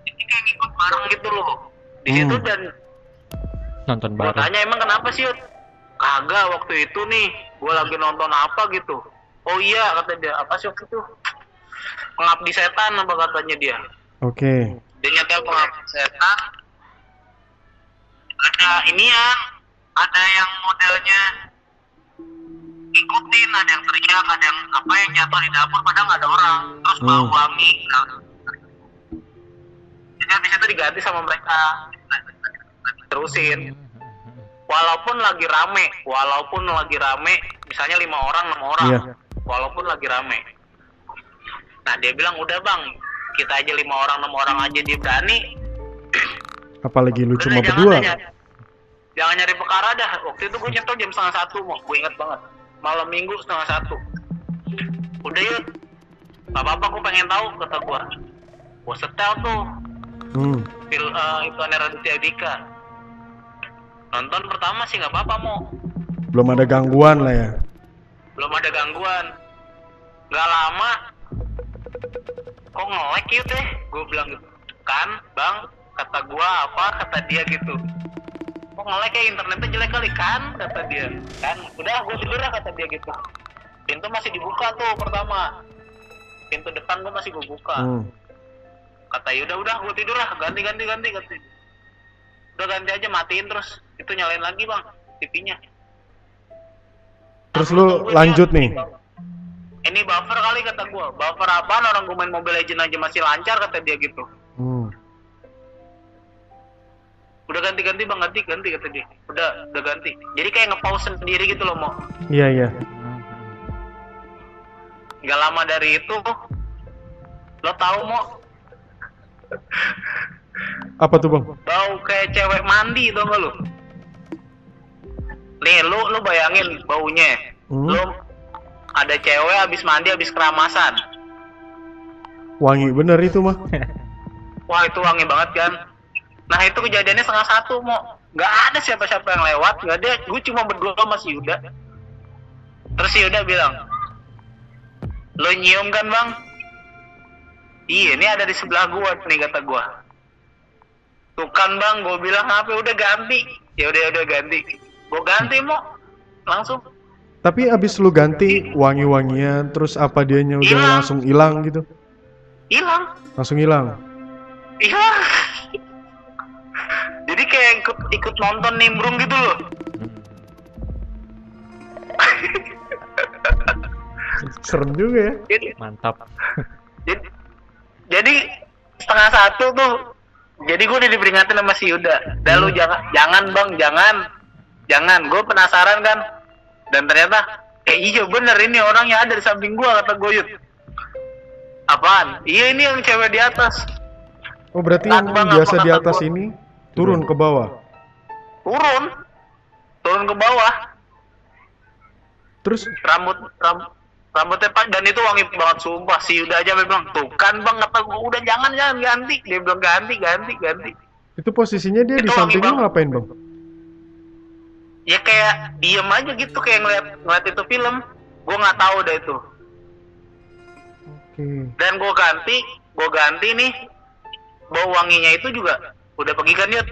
Ini kayak ngikut bareng gitu loh. Di situ Hmm. dan Nonton Gua bareng. tanya emang kenapa sih? Kagak waktu itu nih gue lagi nonton apa gitu Oh iya kata dia apa sih waktu itu Pengabdi setan apa katanya dia Oke. Dia nyetel pengabdi setan Ada ini ya Ada yang modelnya Ngikutin ada yang teriak Ada yang apa yang jatuh di dapur Padahal nggak ada orang Terus bau Hmm. wangi nah. Jadi habis itu diganti sama mereka Terusin walaupun lagi rame, walaupun lagi rame, misalnya lima orang, enam orang, Iya. walaupun lagi rame. Nah dia bilang udah bang, kita aja lima orang, enam orang aja dia berani. Apalagi lu cuma jangan berdua. jangan, nyari perkara dah. Waktu itu gue nyetel jam setengah satu, mau gue inget banget. Malam minggu setengah satu. Udah yuk, gak apa-apa gue pengen tahu kata gue. Gue setel tuh, Hmm. fil eh, itu Raditya Dika. Nonton pertama sih nggak apa-apa mau. Belum ada gangguan lah ya. belum ada gangguan nggak lama kok ngelek gitu deh gue bilang gitu kan bang kata gua apa kata dia gitu. Kok ngelek ya internetnya jelek kali? Kan kata dia. Kan udah gue tidur lah kata dia gitu. Pintu masih dibuka tuh pertama. Pintu depan gua masih gue buka. Hmm. kata yaudah udah gue tidur lah. Ganti ganti ganti ganti. Udah ganti aja matiin terus. Itu nyalain lagi bang TV-nya Terus lu lanjut nih. Ini buffer kali kata gua. Buffer apaan? Orang gue main Mobile Legend aja masih lancar kata dia gitu. Hmm. Udah ganti-ganti bang ganti ganti kata dia. Udah udah ganti. Jadi kayak nge-pause sendiri gitu loh mau. Iya iya. Gak lama dari itu lo tahu mau Apa tuh bang? bau kayak cewek mandi tau gak lu? Nih lu lu bayangin baunya. Hmm. Lu ada cewek habis mandi habis keramasan. Wangi bener itu mah. wah itu wangi banget kan nah itu kejadiannya setengah satu mau nggak ada siapa-siapa yang lewat. Nggak ada. Gue cuma berdua sama si Yuda. Terus si Yuda bilang lo nyium kan bang? Iya ini ada di sebelah gua nih kata gua. Tuh kan bang gue bilang apa udah ganti. Ya udah udah ganti. Gue ganti mau langsung. Tapi abis lu ganti wangi-wangian, terus apa dianya udah Hilang. langsung hilang gitu? hilang. Langsung hilang. iya jadi kayak ikut ikut nonton nimbrung gitu loh. Serem juga ya. jadi Mantap. jadi, jadi setengah satu tuh jadi gue udah diperingatin sama si Yuda. Dah lu jangan jangan bang jangan. Jangan gue penasaran kan. Dan ternyata eh iya bener ini orangnya ada di samping gue kata gue Yud. Apaan? Iya ini yang cewek di atas. Oh berarti yang biasa di atas gua. ini turun ke bawah. turun? Turun ke bawah. Terus? Rambut rambut rambutnya pak dan itu wangi banget sumpah. Si Yuda aja memang tuh kan bang kata gue udah jangan jangan ganti. Dia bilang ganti ganti ganti. Itu posisinya dia di Itu samping wangi lu ngapain bang? ya kayak diem aja gitu kayak ngeliat ngeliat itu film. Gue nggak tahu deh itu. Oke. dan gue ganti gue ganti nih. Bau wanginya itu juga udah pergi kan Yud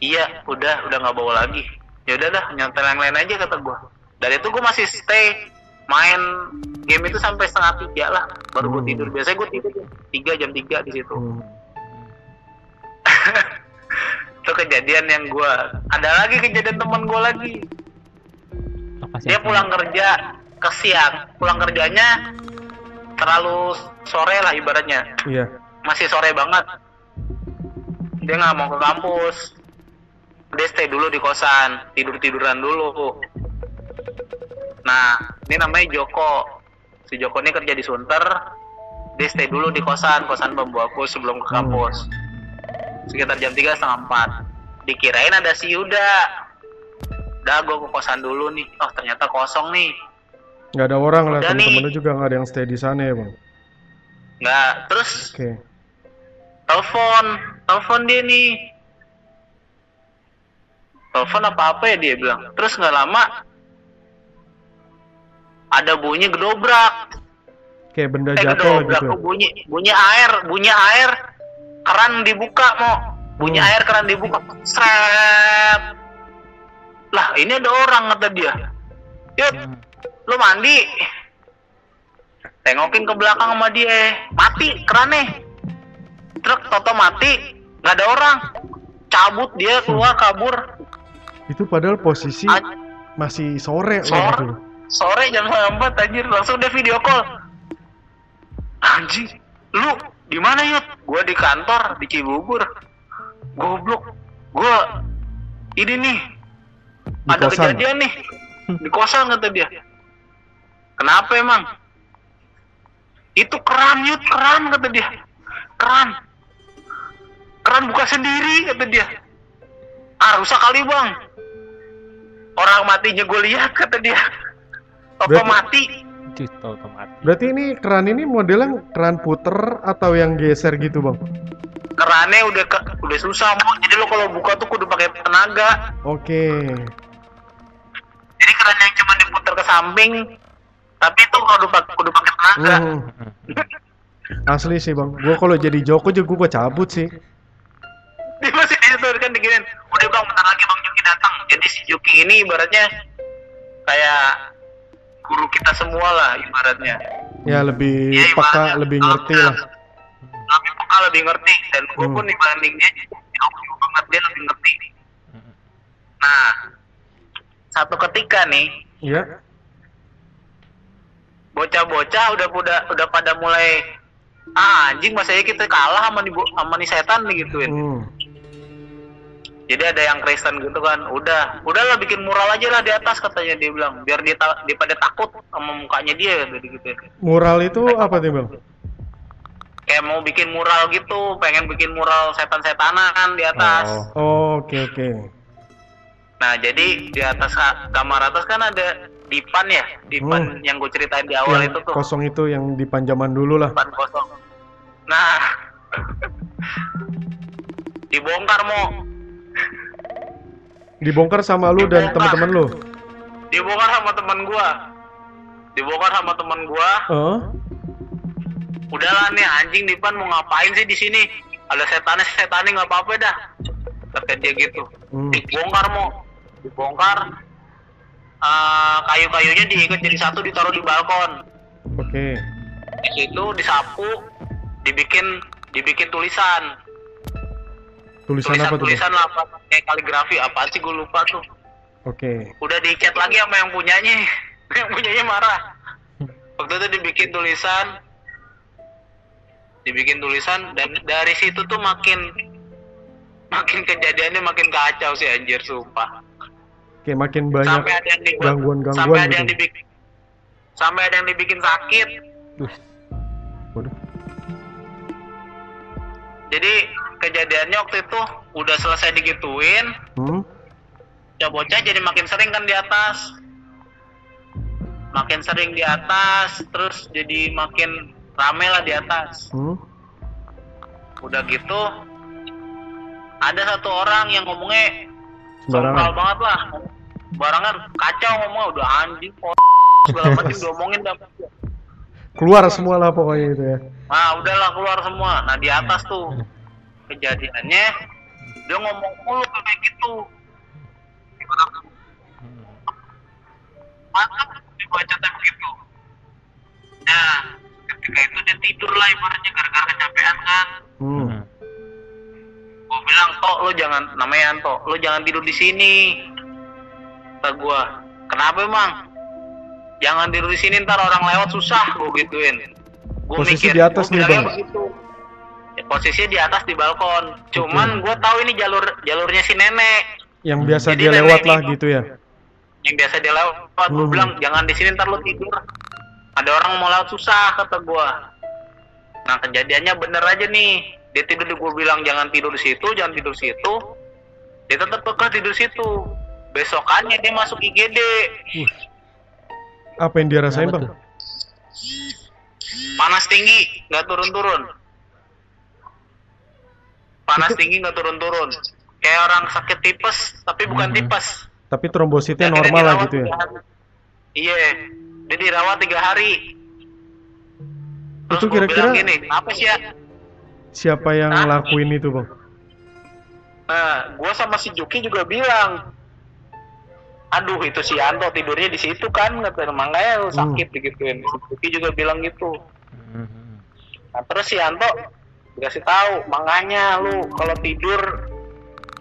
iya udah udah nggak bau lagi. Ya udah dah nyantel yang lain aja kata gue dari itu gue masih stay. Main game itu sampai setengah tiga lah baru gue Hmm. tidur. Biasanya gue tidur tiga jam tiga di situ. Hmm. itu kejadian yang gue ada lagi kejadian teman gue lagi. Dia pulang kerja ke siang pulang kerjanya terlalu sore lah ibaratnya. Iya. masih sore banget dia nggak mau ke kampus. Dia stay dulu di kosan tidur tiduran dulu. Nah ini namanya Joko. Si Joko ini kerja di Sunter. Dia stay dulu di kosan kosan bambu aku sebelum ke kampus. Sekitar jam tiga setengah empat. Dikirain ada si Yuda. Udah gue ke kosan dulu nih. Oh ternyata kosong nih. Nggak ada orang lah Udah nih. temen-temen juga nggak ada yang stay di sana ya bang. nggak. Terus Oke. Telepon. Telepon dia nih. Telepon apa apa ya dia bilang. Terus nggak lama ada bunyi gedobrak. Kayak benda eh jatuh gedobrak gitu. bunyi bunyi air bunyi air keran dibuka mau bunyi Hmm. air keran dibuka seret. Lah ini ada orang kata dia. Yuk Hmm. lu mandi. Tengokin ke belakang sama dia. Mati kerannya truk toto mati nggak ada orang. Cabut dia keluar kabur. Itu padahal posisi A- masih sore, Sore? gitu. sore jam empat anjir. Langsung dia video call. Anjing lu di mana yud? Gua di kantor di Cibubur. Goblok. Gua ini nih Di ada kosan. kejadian nih. Di kosan kata dia. Kenapa emang? Itu keran yud keran kata dia. Keran keran buka sendiri kata dia ah rusak kali bang orang matinya gue lihat kata dia Toto Berarti- mati Itu otomatis. Berarti ini keran ini modelnya keran puter atau yang geser gitu bang? kerannya udah ke, udah susah mau jadi lo kalau buka tuh kudu pakai tenaga Oke. jadi keran yang cuma diputar ke samping tapi itu kudu pakai kudu pakai tenaga Hmm. Asli sih bang. Gua kalau jadi Joko juga gua cabut sih. Dia masih di situ kan diginin udah bang bentar lagi bang Juki datang jadi si Juki ini ibaratnya kayak guru kita semua lah ibaratnya Ya lebih Iya, peka, lebih ngerti lah. lebih peka lebih ngerti dan gue Hmm. pun dibanding dia jauh banget dia lebih ngerti nah satu ketika nih Iya. bocah-bocah udah udah udah pada mulai ah, anjing masanya kita kalah sama nih sama nih setan nih gituin Hmm. Jadi ada yang Kristen gitu kan udah udahlah bikin mural aja lah di atas katanya dia bilang biar dia, ta- dia pada takut sama mukanya dia gitu gitu Mural itu apa tuh bang? kayak mau bikin mural gitu pengen bikin mural setan-setanan di atas Oh. Oh, oke oke. nah jadi di atas ka- kamar atas kan ada Dipan ya, Dipan Hmm. yang gue ceritain di awal yang itu tuh. kosong itu yang di panjaman dulu lah. Dipan kosong. Nah, dibongkar mau, Dibongkar sama lu dan teman-teman lu. dibongkar sama teman gua, dibongkar sama teman gua. Oh, Udahlah nih anjing Dipan mau ngapain sih di sini? Ada setannya setannya nggak apa-apa dah. Kata dia gitu. hmm. dibongkar mau dibongkar Eh, kayu-kayunya diikat jadi satu ditaruh di balkon oke. di situ disapu dibikin dibikin tulisan Tulisan tulisan apa tuh? Tulisan lah apa kayak kaligrafi apa sih? Gue lupa tuh. Oke. udah dicat lagi sama yang punyanya. Yang punyanya marah. Waktu itu dibikin tulisan. Dibikin tulisan dan dari situ tuh makin makin kejadiannya makin kacau sih anjir sumpah. Kayak makin banyak sampai ada yang dibuat gangguan-gangguan sampai ada yang gitu. dibikin sampai ada yang dibikin sakit. Duh, Waduh. jadi kejadiannya waktu itu udah selesai digituin Hmm. bocah-bocah jadi makin sering kan di atas makin sering di atas terus jadi makin rame lah di atas Hmm. udah gitu ada satu orang yang ngomongnya Sembarangan. banget lah barangan kacau ngomong udah anjing kok segala macam diomongin dah Keluar semua lah pokoknya itu ya. nah udahlah keluar semua nah di atas tuh kejadiannya dia ngomong mulu kayak gitu. Mantap dibaca begitu nah ketika itu dia tidur lah ibaratnya gara-gara kecapean kan. Hmm. Hmm. gue bilang toh lo jangan namanya Anto lo jangan tidur di sini. Kata gue kenapa emang? Jangan tidur di sini ntar orang lewat susah gue gituin. Gue Posisi di atas nih, Bang. begitu posisinya di atas di balkon. Cuman gue tahu ini jalur jalurnya si nenek Yang biasa Jadi dia lewat lah gitu ya. yang biasa dia lewat. Gue Hmm. bilang jangan di sini ntar lo tidur. Ada orang mau lewat susah kata gue nah kejadiannya bener aja nih. Dia tidur di gue bilang jangan tidur di situ jangan tidur di situ. Dia tetap kekeh tidur situ. Besokannya dia masuk IGD Apa yang dia rasain, Bang? panas tinggi nggak turun-turun panas tinggi nggak turun-turun kayak orang sakit tipes tapi bukan Hmm. tipes Tapi trombositnya dia normal lah gitu ya. iya dia dirawat tiga hari terus Itu kira-kira- gini apa sih ya Siapa yang Hah? lakuin itu, Bang? Nah, gua sama si Juki juga bilang, aduh itu si Anto tidurnya di situ kan, kata makanya lu Hmm. sakit digituin. Si Juki juga bilang gitu. Hmm. Nah, terus si Anto dikasih tahu, makanya lu kalau tidur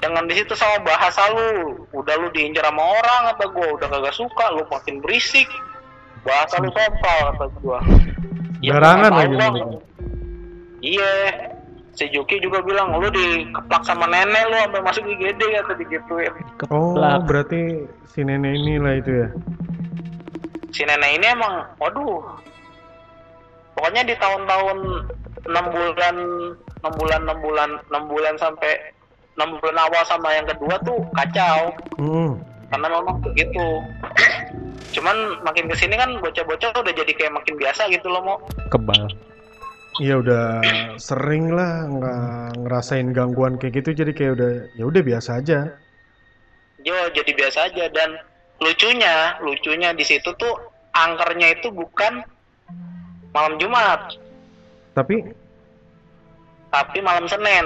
jangan di situ sama bahasa lu. Udah lu diincar sama orang kata gua, udah kagak suka, lu makin berisik. Bahasa lu sompral kata gua. Ya, Barangan gua lagi. Iya. Si Juki juga bilang lu dikeplak sama nenek lu sampai masuk IGD kata digituin. Oh, Keplak. berarti si nenek inilah itu ya. Si nenek ini emang waduh. Pokoknya di tahun-tahun 6 bulan 6 bulan 6 bulan 6 bulan sampai 6 bulan awal sama yang kedua tuh kacau Hmm. karena memang begitu. Cuman makin ke sini kan bocah-bocah udah jadi kayak makin biasa gitu loh mau. Kebal. Iya udah sering lah nggak ngerasain gangguan kayak gitu jadi kayak udah ya udah biasa aja. Yo jadi biasa aja dan lucunya lucunya di situ tuh angkernya itu bukan malam Jumat Tapi tapi malam Senin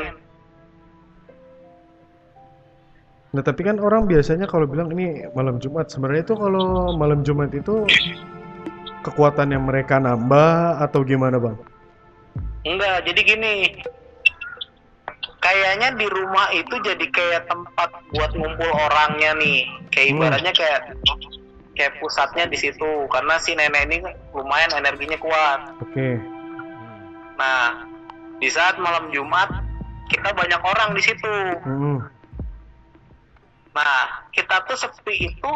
nah tapi kan orang biasanya kalau bilang ini malam Jumat sebenarnya itu kalau malam Jumat itu kekuatan yang mereka nambah atau gimana bang? enggak jadi gini kayaknya di rumah itu jadi kayak tempat buat ngumpul orangnya nih kayak Hmm. ibaratnya kayak kayak pusatnya di situ karena si nenek ini lumayan energinya kuat Oke. nah di saat malam Jumat kita banyak orang di situ Hmm. Nah, kita tuh sepi itu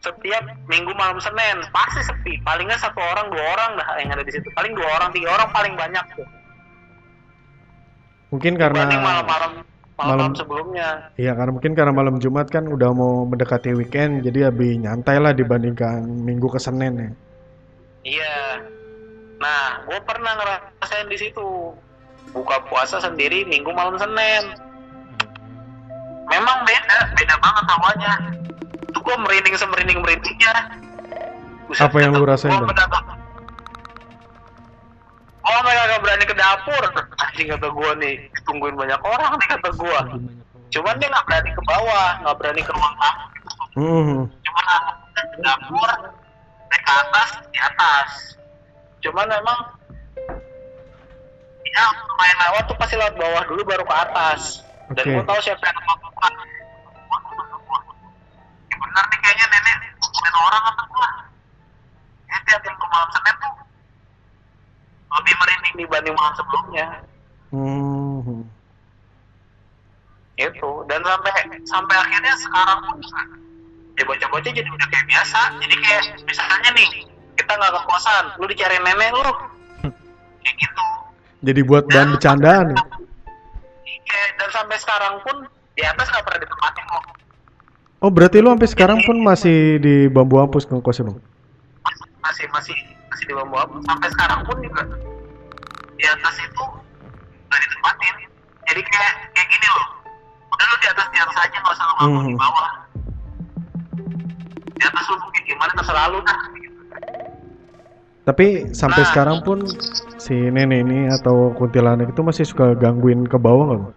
setiap minggu malam Senin pasti sepi. Paling nggak satu orang, dua orang dah yang ada di situ. Paling dua orang, tiga orang paling banyak tuh. Mungkin karena malam-malam malam-malam Malam- sebelumnya Iya karena mungkin karena malam Jumat kan udah mau mendekati weekend jadi lebih nyantai lah dibandingkan Minggu ke Senin ya. iya nah gue pernah ngerasain di situ buka puasa sendiri minggu malam senin memang beda beda banget awalnya itu gue merinding semerinding merindingnya Apa yang lu rasain, Bang? Oh, mereka gak berani ke dapur. Anjing kata gue nih, ditungguin banyak orang nih kata gue. Cuman dia nggak berani ke bawah, nggak berani ke ruang tamu. Hmm. Cuman ke dapur, naik ke atas, di atas. Cuman memang ya main lewat tuh pasti lewat bawah dulu baru ke atas. Dan gue tahu siapa yang melakukan. Ya benar nih kayaknya nenek tungguin orang kata gue. Ya tiap minggu malam Senin tuh lebih merinding dibanding malam sebelumnya. Hmm. itu dan sampai sampai akhirnya sekarang pun ya bocah-bocah jadi udah kayak biasa jadi kayak misalnya nih kita nggak ke kosan lu dicari nenek lu. Kayak gitu. Jadi buat bahan bercandaan ya. iya dan sampai sekarang pun di atas nggak pernah ditempatin kok Oh berarti lu sampai sekarang pun masih di bambu ampus ngekos lu? masih masih masih di bambu abu sampai sekarang pun juga di atas itu nggak ditempatin. Jadi kayak kayak gini loh udah lu di atas di atas aja nggak usah lu bangun di Mhm. bawah. Di atas lu mungkin gimana terserah lu dah Tapi sampai Nah. sekarang pun si nenek ini atau kuntilanak itu masih suka gangguin ke bawah nggak?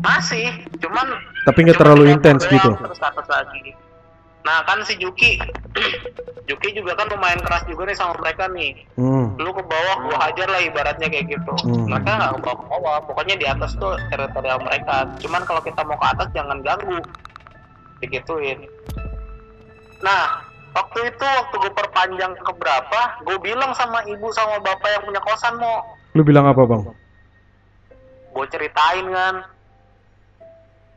Masih cuman Tapi nggak terlalu intens gitu. doang, terus ke atas lagi nah kan si Juki Juki juga kan lumayan keras juga nih sama mereka nih Hmm. lu ke bawah gua hajar lah ibaratnya kayak gitu Hmm. mereka nggak ke bawah pokoknya di atas tuh teritorial mereka cuman kalau kita mau ke atas jangan ganggu digituin nah waktu itu waktu gue perpanjang ke berapa gue bilang sama ibu sama bapak yang punya kosan mau Lu bilang apa bang? gue ceritain kan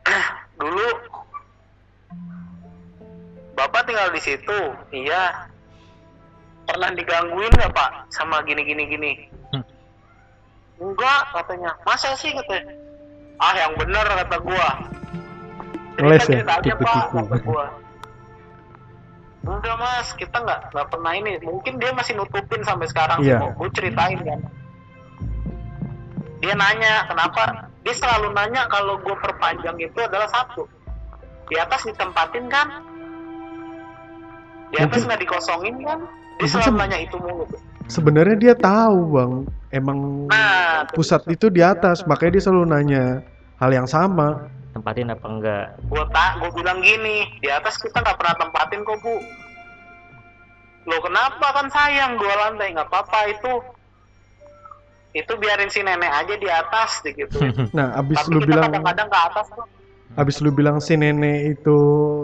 dulu bapak tinggal di situ iya pernah digangguin nggak pak sama gini gini gini Hmm. enggak katanya masa sih katanya ah yang bener kata gua Ngeles ya? cerita aja pak Tipu-tipu. kata gua enggak mas. Kita nggak nggak pernah ini. Mungkin dia masih nutupin sampai sekarang Iya. sih gue ceritain kan. Dia nanya kenapa? Dia selalu nanya kalau gue perpanjang itu adalah satu. Di atas ditempatin kan? Di atas nggak dikosongin kan? Dia selalu nanya itu mulu. Sebenarnya dia tahu bang, emang nah pusat itu di atas, makanya dia selalu nanya hal yang sama. Tempatin apa enggak? gue tak gue bilang gini di atas kita nggak pernah tempatin kok bu lo kenapa kan sayang dua lantai nggak apa-apa itu itu biarin si nenek aja di atas gitu Nah, abis tapi lu kita bilang, kadang-kadang ke atas tuh abis lu bilang si nenek itu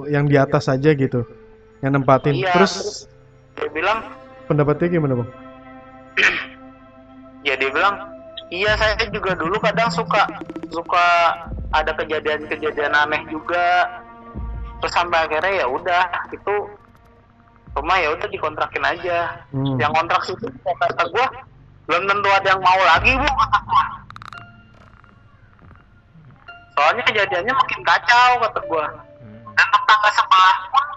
yang di atas aja gitu, yang nempatin. Iya, Terus dia bilang pendapatnya gimana bang? ya dia bilang iya saya juga dulu kadang suka suka ada kejadian-kejadian aneh juga. Terus sampai akhirnya ya udah itu rumah ya udah dikontrakin aja. Hmm. yang kontrak situ kata gua belum tentu ada yang mau lagi bu. Kata soalnya kejadiannya makin kacau kata gua. Hmm. dan tetangga sebelah pun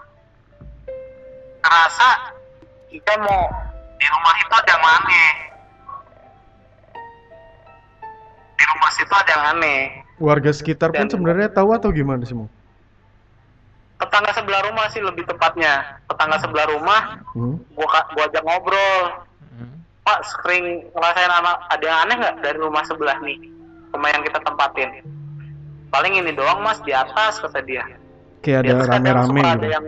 ngerasa kita mau di rumah itu ada yang aneh. Di rumah situ ada yang aneh Warga sekitar pun sebenarnya tahu atau gimana sih bang? tetangga sebelah rumah sih lebih tepatnya tetangga sebelah rumah Hmm? gua gua ajak ngobrol Hmm. pak sering ngerasain anak ada yang aneh nggak dari rumah sebelah nih rumah yang kita tempatin paling ini doang mas di atas kata dia Kayak ada rame-rame gitu. ada yang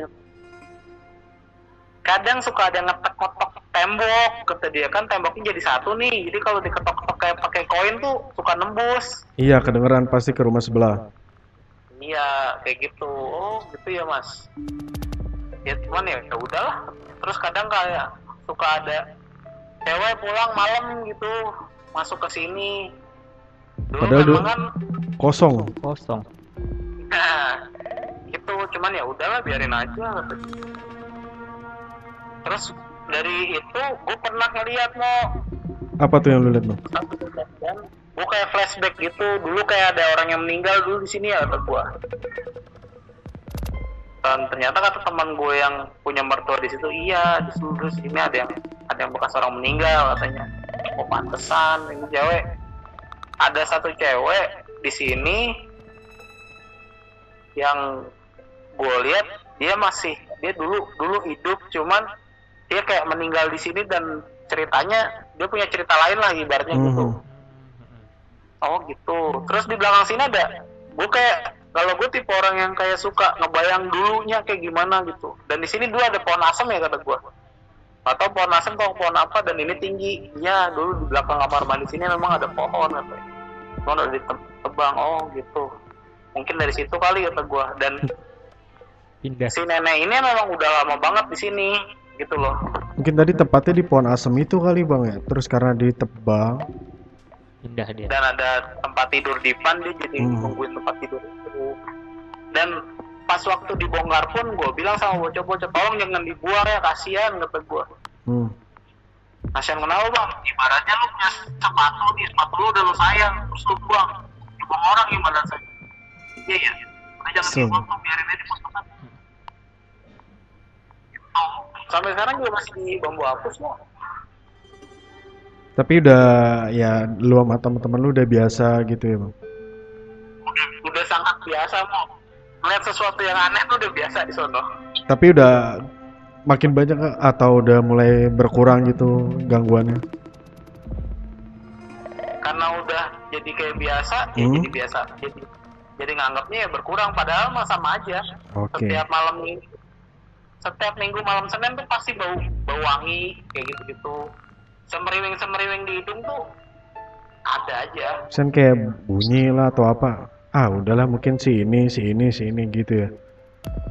kadang suka ada yang ngetek-ngetok tembok kata dia kan temboknya jadi satu nih jadi kalau diketok-ketok kayak pakai koin tuh suka nembus Iya, kedengeran pasti ke rumah sebelah. iya kayak gitu oh gitu ya mas ya cuman ya ya udahlah terus kadang kayak suka ada cewek pulang malam gitu masuk ke sini dulu Padahal memang dulu- kan Kosong. Kosong. Nah, gitu cuman ya udahlah biarin aja. Terus dari itu gue pernah ngeliat mau Apa tuh yang lu lihat satu kejadian gue kayak flashback gitu. Dulu kayak ada orang yang meninggal dulu di sini ya kata gue dan ternyata kata teman gue yang punya mertua di situ iya di seluruh sini ada yang ada yang bekas orang meninggal katanya. Oh pantesan ini cewek. Ada satu cewek di sini yang gue lihat dia masih dia dulu dulu hidup cuman dia kayak meninggal di sini dan ceritanya dia punya cerita lain lah ibaratnya gitu. Mhm. oh gitu. Terus di belakang sini ada gue kayak kalau gue tipe orang yang kayak suka ngebayang dulunya kayak gimana gitu. Dan di sini dulu ada pohon asam ya kata gue atau pohon asam atau pohon apa dan ini tinggi ya dulu di belakang kamar mandi sini memang ada pohon katanya cuma udah ditebang oh gitu. Mungkin dari situ kali kata gue dan Pindah. si nenek ini memang udah lama banget di sini gitu loh Mungkin tadi tempatnya di pohon asem itu kali bang ya. Terus karena ditebang, Pindah dia. dan ada tempat tidur di pan dia jadi Hmm. nungguin tempat tidur itu dan pas waktu dibongkar pun gue bilang sama bocah-bocah tolong jangan dibuang ya kasihan kata gue hmm. kasihan kenapa bang ibaratnya lu punya sepatu nih sepatu lu udah lu sayang terus lu buang dibuang orang gimana sih iya iya udah jangan So. dibuang tuh biarin aja di pusaran gitu. Sampai sekarang juga masih di bambu hapus mau Tapi udah ya lu sama teman-teman lu udah biasa gitu ya bang. udah udah sangat biasa mau melihat sesuatu yang aneh tuh udah biasa di sono Tapi udah makin banyak atau udah mulai berkurang gitu gangguannya? karena udah jadi kayak biasa ya Hmm. jadi biasa jadi jadi nganggapnya ya berkurang padahal mah sama aja Oke. setiap malam setiap minggu malam senin tuh pasti bau bau wangi kayak gitu gitu semeriwing semeriwing di hidung tuh ada aja Misalnya kayak bunyi lah atau apa? Ah udahlah mungkin si ini, si ini, si ini gitu ya.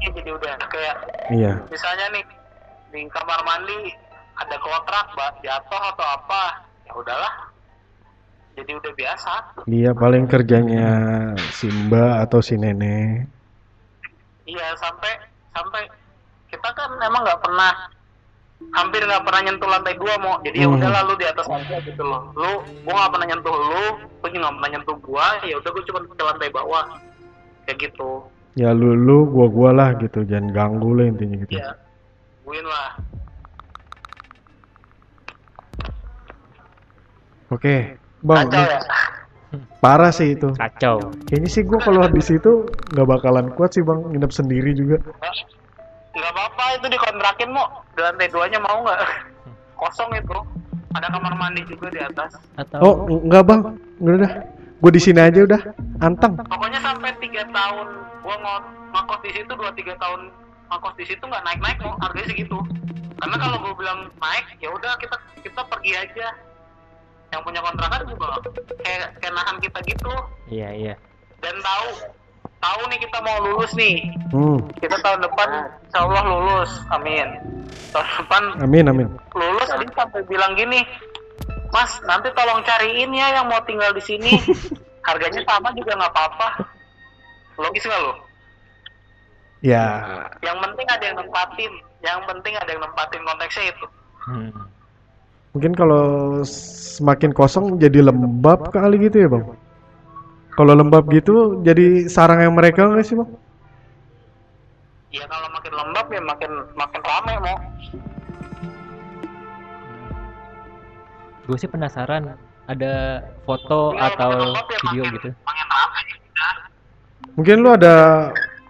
ya jadi udah kayak Iya. misalnya nih di kamar mandi ada kontrak mbak jatuh atau apa ya udahlah jadi udah biasa Dia paling kerjanya si Mbak atau si Nenek. Iya sampai sampai kita kan emang nggak pernah hampir nggak pernah nyentuh lantai dua mau jadi ya Hmm. udah lu di atas aja gitu loh lu gua nggak pernah nyentuh lu lu juga nggak pernah nyentuh gua ya udah gua cuma ke lantai bawah kayak gitu Ya lu lu, gua gua lah gitu, jangan ganggu lah intinya gitu. ya guin lah Oke, bang, kacau ya parah sih itu. Kacau. Kayaknya sih gua kalau di situ nggak bakalan kuat sih bang, nginep sendiri juga. Nggak apa-apa itu dikontrakin mau di lantai duanya mau nggak? Kosong itu. Ada kamar mandi juga di atas. Atau Oh nggak bang, nggak udah. Gue di sini aja udah, anteng. pokoknya sampai tiga tahun. Gua ngo- ngekos di situ dua tiga tahun ngekos di situ nggak naik naik mau harganya segitu. Karena kalau gue bilang naik ya udah kita kita pergi aja. Yang punya kontrakan juga kayak kayak nahan kita gitu. Iya iya. dan tahu tahu nih kita mau lulus nih. Hmm, kita tahun depan insya Allah lulus. Amin. Tahun depan amin amin. lulus dia sampai bilang gini mas nanti tolong cariin ya yang mau tinggal di sini. Harganya sama juga nggak apa-apa. Logis nggak lo Ya, yang penting ada yang nempatin. Yang penting ada yang nempatin konteksnya itu. Hmm. mungkin kalau semakin kosong jadi lembab kali gitu ya bang. Kalau lembab gitu jadi sarang yang mereka nggak sih bang? ya kalau makin lembab ya makin makin rame mau Gue sih penasaran ada foto Iya, atau makin lembab ya video makin, gitu. makin rame ya udah. Mungkin lu ada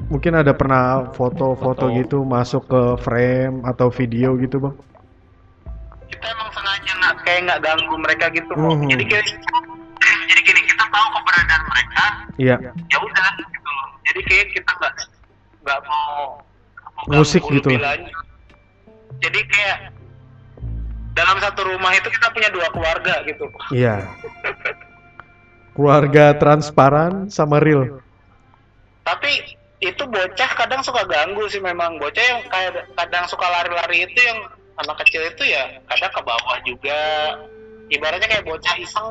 mungkin ada pernah foto-foto Foto. gitu masuk ke frame atau video gitu bang? kita emang sengaja nggak kayak nggak ganggu mereka gitu Mhm. jadi kayak tahu keberadaan mereka Iya. ya udah gitu jadi kayak kita nggak nggak mau Musik gitu lanjut. jadi kayak dalam satu rumah itu kita punya dua keluarga gitu Iya. Keluarga transparan sama real. tapi itu bocah kadang suka ganggu sih memang bocah yang kayak kadang suka lari-lari itu yang anak kecil itu ya kadang ke bawah juga ibaratnya kayak bocah iseng.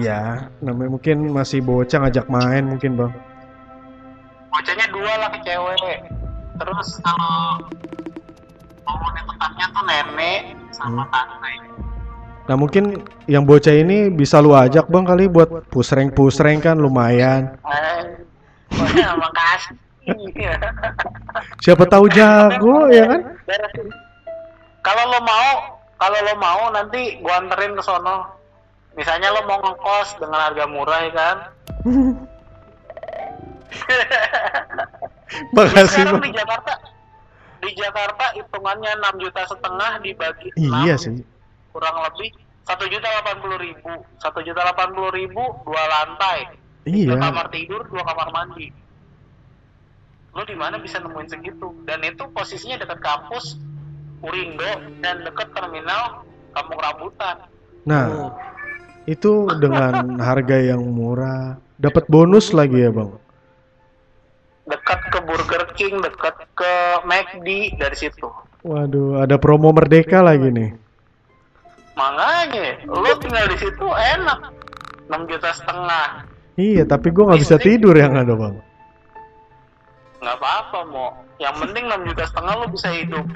Iya, namanya mungkin masih bocah ngajak main mungkin bang. bocahnya dua lah ke cewek terus kalau penghuni tetapnya tuh nenek sama Hmm. tante Nah mungkin yang bocah ini bisa lu ajak bang kali buat pusreng pusreng kan lumayan. Eh, makasih. Siapa tahu jago ya kan? Kalau lo mau, kalau lo mau nanti gua anterin ke sono. Misalnya lo mau ngekos dengan harga murah ya kan? Makasih Sekarang di Jakarta, di Jakarta hitungannya 6 juta setengah dibagi Iya 6, sih. kurang lebih satu juta delapan puluh ribu, satu juta delapan puluh ribu dua lantai, dua Iya. kamar tidur, dua kamar mandi. Lo di mana bisa nemuin segitu? Dan itu posisinya dekat kampus Urindo dan dekat terminal Kampung Rambutan. Nah itu dengan harga yang murah, dapat bonus lagi ya bang. Dekat ke Burger King, dekat ke McD dari situ. Waduh, ada promo merdeka lagi nih. Makanya, lo tinggal di situ enak. 6 juta setengah. Iya, tapi gua nggak bisa tidur yang ada bang. Nggak apa-apa, mau. Yang penting 6 juta setengah lo bisa hidup.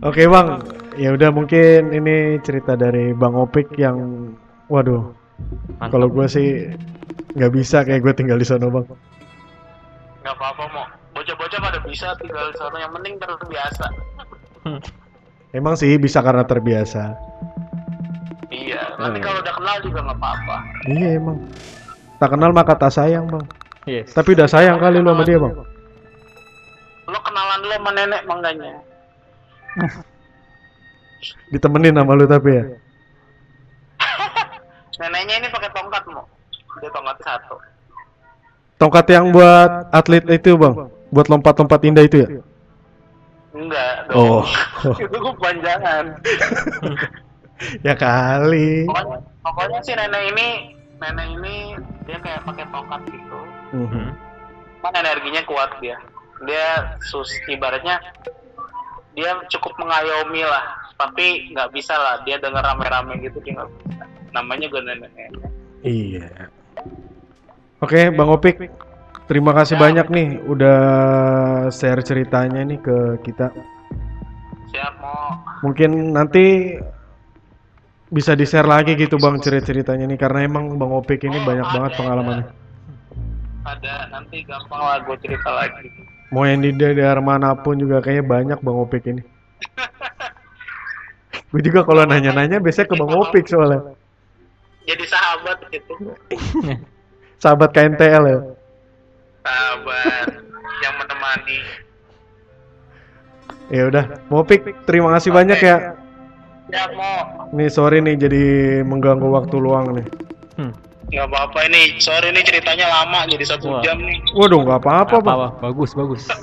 Oke bang, ya udah mungkin ini cerita dari bang Opik yang, waduh, kalau gue sih nggak bisa kayak gue tinggal di sana bang. Nggak apa-apa, mau. Bocah-bocah pada bisa tinggal di sana. Yang penting terbiasa. Emang sih bisa karena terbiasa. Iya, nanti Hmm. kalau udah kenal juga nggak apa-apa. Iya emang. Tak kenal maka tak sayang bang. Yes. Tapi udah sayang kali lu sama dia bang. Lo kenalan dulu sama nenek mangganya. Ditemenin sama lu tapi ya. Neneknya ini pakai tongkat, mau. Dia tongkat satu. Tongkat yang buat atlet itu bang, buat lompat-lompat indah itu ya. Enggak Oh, itu kepanjangan. ya kali. Pokoknya, pokoknya sih nenek ini, nenek ini dia kayak pakai tongkat gitu. Mhm. Kan energinya kuat dia. Dia sus ibaratnya dia cukup mengayomi lah, tapi nggak bisa lah dia denger rame-rame gitu dia nggak bisa. Namanya gue nenek. Iya. Oke, Bang Opik. Terima kasih Ya. banyak nih udah share ceritanya nih ke kita. Siap mau Mungkin nanti bisa di-share lagi gitu Bang cerita-ceritanya nih karena emang Bang Opik ini Oh, banyak ada, banget pengalamannya. ada nanti gampang lah gue cerita lagi. Mau yang di daerah mana pun juga kayaknya banyak Bang Opik ini. Gue juga kalau nanya-nanya biasanya ke Bang Opik soalnya. Jadi sahabat gitu. Sahabat KNTL ya. Sahabat yang menemani. Ya udah, Opik terima kasih banyak ya. Siap mau. Nih sorry nih jadi mengganggu waktu luang nih. Hmm. Nggak apa-apa ini, sorry ini ceritanya lama jadi satu Wah. jam nih. Waduh, nggak apa-apa Apa, bang. apa, bagus, bagus.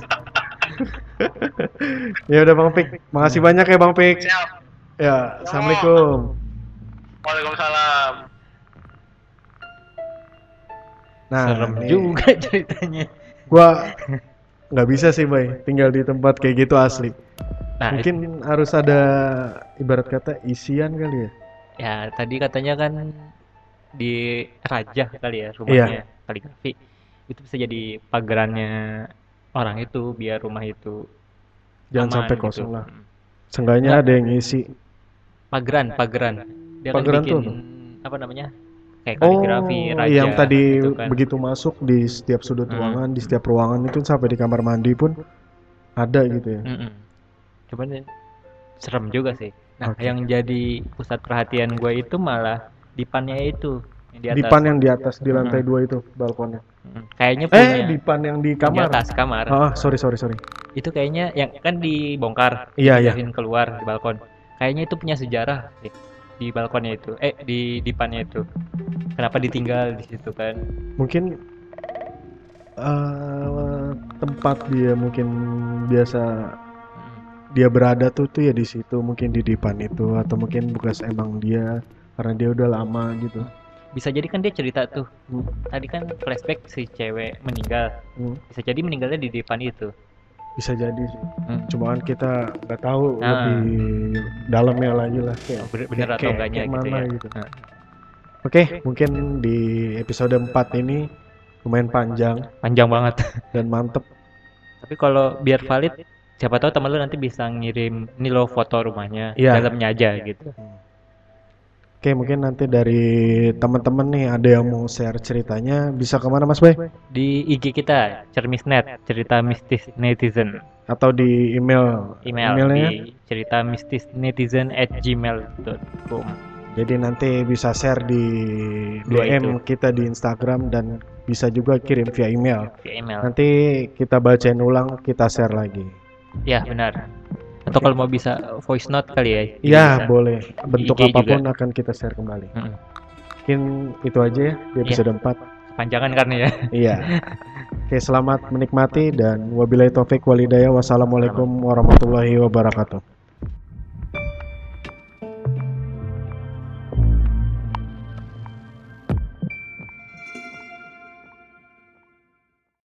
Ya udah bang Pik, makasih banyak ya bang Pik. Siap. Ya, assalamualaikum. Waalaikumsalam. Nah, Serem nih, juga ceritanya. gua nggak bisa sih bay, tinggal di tempat kayak gitu asli. Nah, Mungkin harus ada ibarat kata isian kali ya. ya tadi katanya kan di Raja kali ya Iya. rumahnya kaligrafi. Itu bisa jadi pagerannya orang itu biar rumah itu Jangan aman sampai gitu. kosong lah. Mm. Seenggaknya Nggak. ada yang ngisi. Pageran, pageran. Dia Pageran kan tuh bikin apa namanya? Kayak Oh, kaligrafi raja yang tadi gitu kan. begitu masuk di setiap sudut Hmm. ruangan, di setiap ruangan itu sampai di kamar mandi pun ada gitu ya. Mm-mm. Cuman ya, serem juga sih. Nah, Oke. yang jadi pusat perhatian gue itu malah dipannya itu yang di atas. Dipan yang di atas di lantai Hmm. dua itu balkonnya. Mm, Kayaknya punya Eh, dipan yang di di kamar. atas kamar. Ah, sorry sorry sorry. Itu kayaknya yang kan dibongkar, Iya iya. keluar di balkon. Kayaknya itu punya sejarah sih di balkonnya itu. Eh, di dipannya itu. Kenapa ditinggal di situ kan? Mungkin eh tempat dia mungkin biasa. Dia berada tuh tuh ya di situ mungkin di dipan itu atau mungkin bekas emang dia karena dia udah lama gitu. Bisa jadi kan dia cerita tuh. Hmm. Tadi kan flashback si cewek meninggal. Hmm, Bisa jadi meninggalnya di depan itu. Bisa jadi sih. Hmm. Cuma kan kita nggak tahu Ah. lebih dalamnya lagi lah kayak Bener, bener atau kayak- enggaknya kayak gitu mana ya. gitu. Nah, Oke, mungkin di episode 4 ini lumayan panjang panjang banget. dan mantep. Tapi kalau biar valid siapa tahu teman lu nanti bisa ngirim ini lo foto rumahnya Iya. dalamnya aja gitu Oke, mungkin nanti dari teman-teman nih ada yang mau share ceritanya bisa ke mana Mas Bay? di IG kita cermisnet cerita mistis netizen Atau di email? email Emailnya? di cerita mistis netizen at gmail.com Jadi nanti bisa share di Dua DM kita di Instagram dan bisa juga kirim via email. via email Nanti kita bacain ulang, kita share lagi. Ya benar atau kalau mau bisa voice note kali ya juga Iya, bisa. boleh. Bentuk IG juga. apa pun akan kita share kembali. Mm-mm. Mungkin itu aja ya di episode 4. panjangan karena ya Iya. Oke, selamat menikmati dan wabillahi taufik walhidayah. Wassalamualaikum warahmatullahi wabarakatuh.